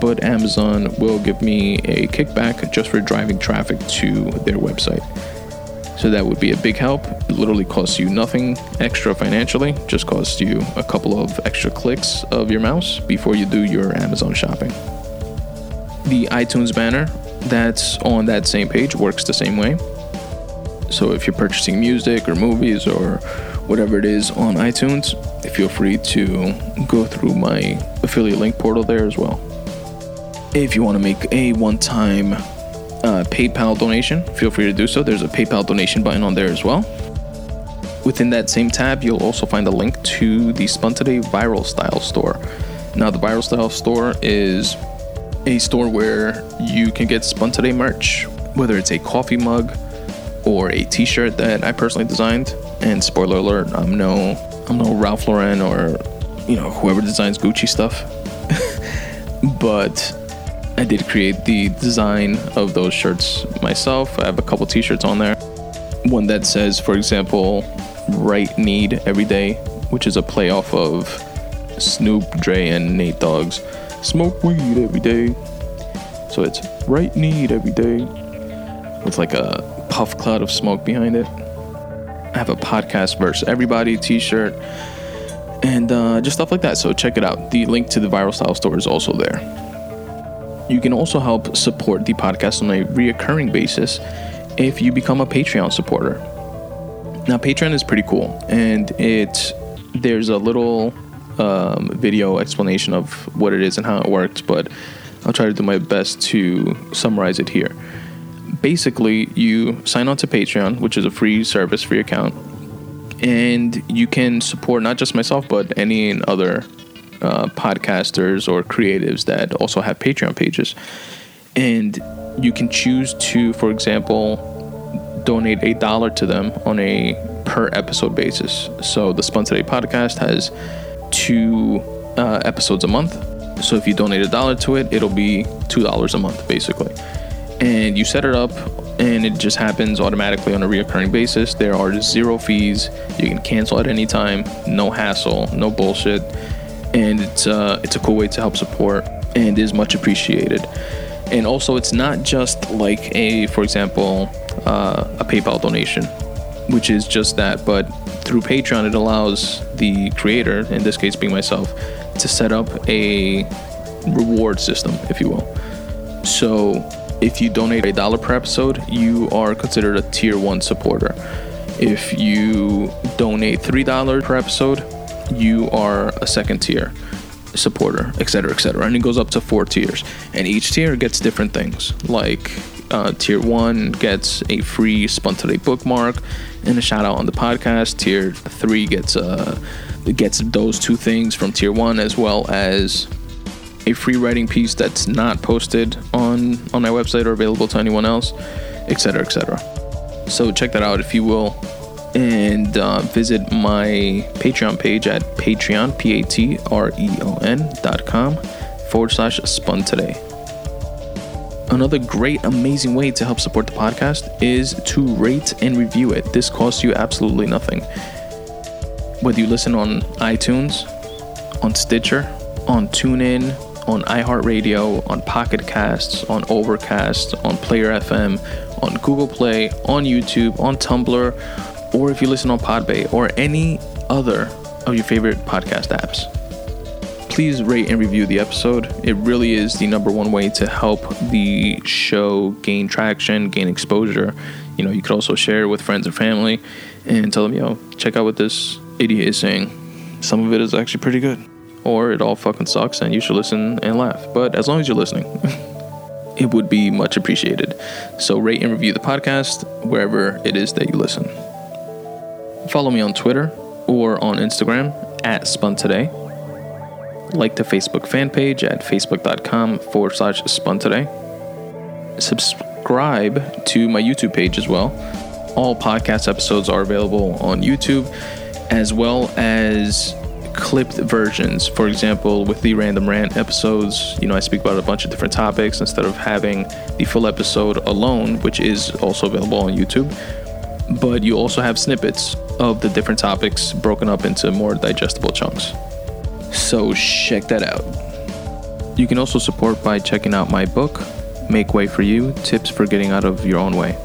but Amazon will give me a kickback just for driving traffic to their website. So that would be a big help. It literally costs you nothing extra financially, just costs you a couple of extra clicks of your mouse before you do your Amazon shopping. The iTunes banner that's on that same page works the same way. So if you're purchasing music or movies or whatever it is on iTunes, feel free to go through my affiliate link portal there as well. If you want to make a one time uh, PayPal donation, feel free to do so. There's a PayPal donation button on there as well. Within that same tab, you'll also find a link to the Spun Today Viral Style store. Now, the Viral Style store is a store where you can get Spun Today merch, whether it's a coffee mug or a t-shirt that I personally designed. And spoiler alert, I'm no I'm no Ralph Lauren or you know whoever designs Gucci stuff. but I did create the design of those shirts myself. I have a couple t-shirts on there. One that says, for example, right need every day, which is a play off of Snoop, Dre, and Nate Dogg's smoke weed every day. So it's right need every day with like a puff cloud of smoke behind it. I have a podcast verse, everybody t-shirt and uh, just stuff like that. So check it out. The link to the Viral Style store is also there. You can also help support the podcast on a reoccurring basis if you become a Patreon supporter. Now, Patreon is pretty cool, and it there's a little um, video explanation of what it is and how it works, but I'll try to do my best to summarize it here. Basically, you sign on to Patreon, which is a free service, free account, and you can support not just myself, but any other uh, podcasters or creatives that also have Patreon pages. And you can choose to, for example, donate a dollar to them on a per episode basis. So the Spun Today podcast has two uh, episodes a month. So if you donate a dollar to it, it'll be two dollars a month, basically. And you set it up, and it just happens automatically on a reoccurring basis. There are zero fees. You can cancel at any time. No hassle. No bullshit. And it's uh, it's a cool way to help support, and is much appreciated. And also, it's not just like a, for example, uh, a PayPal donation, which is just that, but through Patreon, it allows the creator, in this case being myself, to set up a reward system, if you will. So if you donate a dollar per episode, you are considered a tier one supporter. If you donate three dollars per episode, you are a second tier supporter, etc., etc. And it goes up to four tiers, and each tier gets different things. Like uh, tier one gets a free Today bookmark and a shout out on the podcast. Tier three gets uh, gets those two things from tier one, as well as a free writing piece that's not posted on on my website or available to anyone else, etc., etc. So check that out if you will, and uh, visit my Patreon page at Patreon p a t r e o n dot com forward slash Spun Today. Another great, amazing way to help support the podcast is to rate and review it. This costs you absolutely nothing. Whether you listen on iTunes, on Stitcher, on TuneIn, on iHeartRadio, on Pocket Casts, on Overcast, on Player FM, on Google Play, on YouTube, on Tumblr, or if you listen on Podbay or any other of your favorite podcast apps please rate and review the episode. It really is the number one way to help the show gain traction, gain exposure. You know, you could also share it with friends and family and tell them, yo, check out what this idiot is saying. Some of it is actually pretty good. Or it all fucking sucks and you should listen and laugh. But as long as you're listening, it would be much appreciated. So rate and review the podcast wherever it is that you listen. Follow me on Twitter or on Instagram at Spun Today like the Facebook fan page at facebook.com forward slash spun today. Subscribe to my YouTube page as well. All podcast episodes are available on YouTube as well as clipped versions. For example, with the random rant episodes, you know, I speak about a bunch of different topics instead of having the full episode alone, which is also available on YouTube. But you also have snippets of the different topics broken up into more digestible chunks. So check that out. You can also support by checking out my book, Make Way for You Tips for Getting Out of Your Own Way.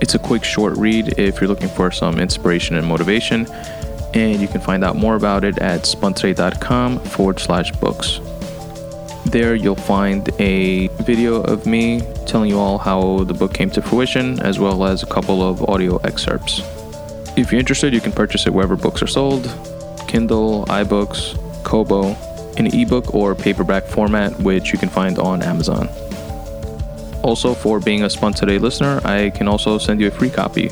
It's a quick, short read if you're looking for some inspiration and motivation, and you can find out more about it at spuntoday.com forward slash books. There, you'll find a video of me telling you all how the book came to fruition, as well as a couple of audio excerpts. If you're interested, you can purchase it wherever books are sold Kindle, iBooks, Kobo, in ebook or paperback format, which you can find on Amazon. Also, for being a Spun Today listener, I can also send you a free copy.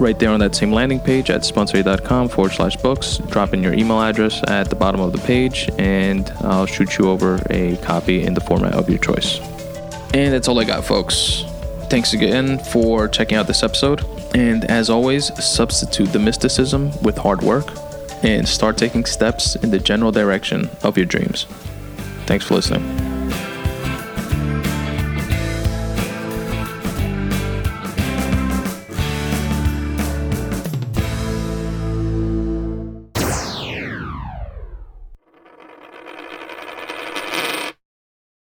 Right there on that same landing page at spuntoday.com forward slash books. Drop in your email address at the bottom of the page, and I'll shoot you over a copy in the format of your choice. And that's all I got, folks. Thanks again for checking out this episode. And as always, substitute the mysticism with hard work and start taking steps in the general direction of your dreams. Thanks for listening.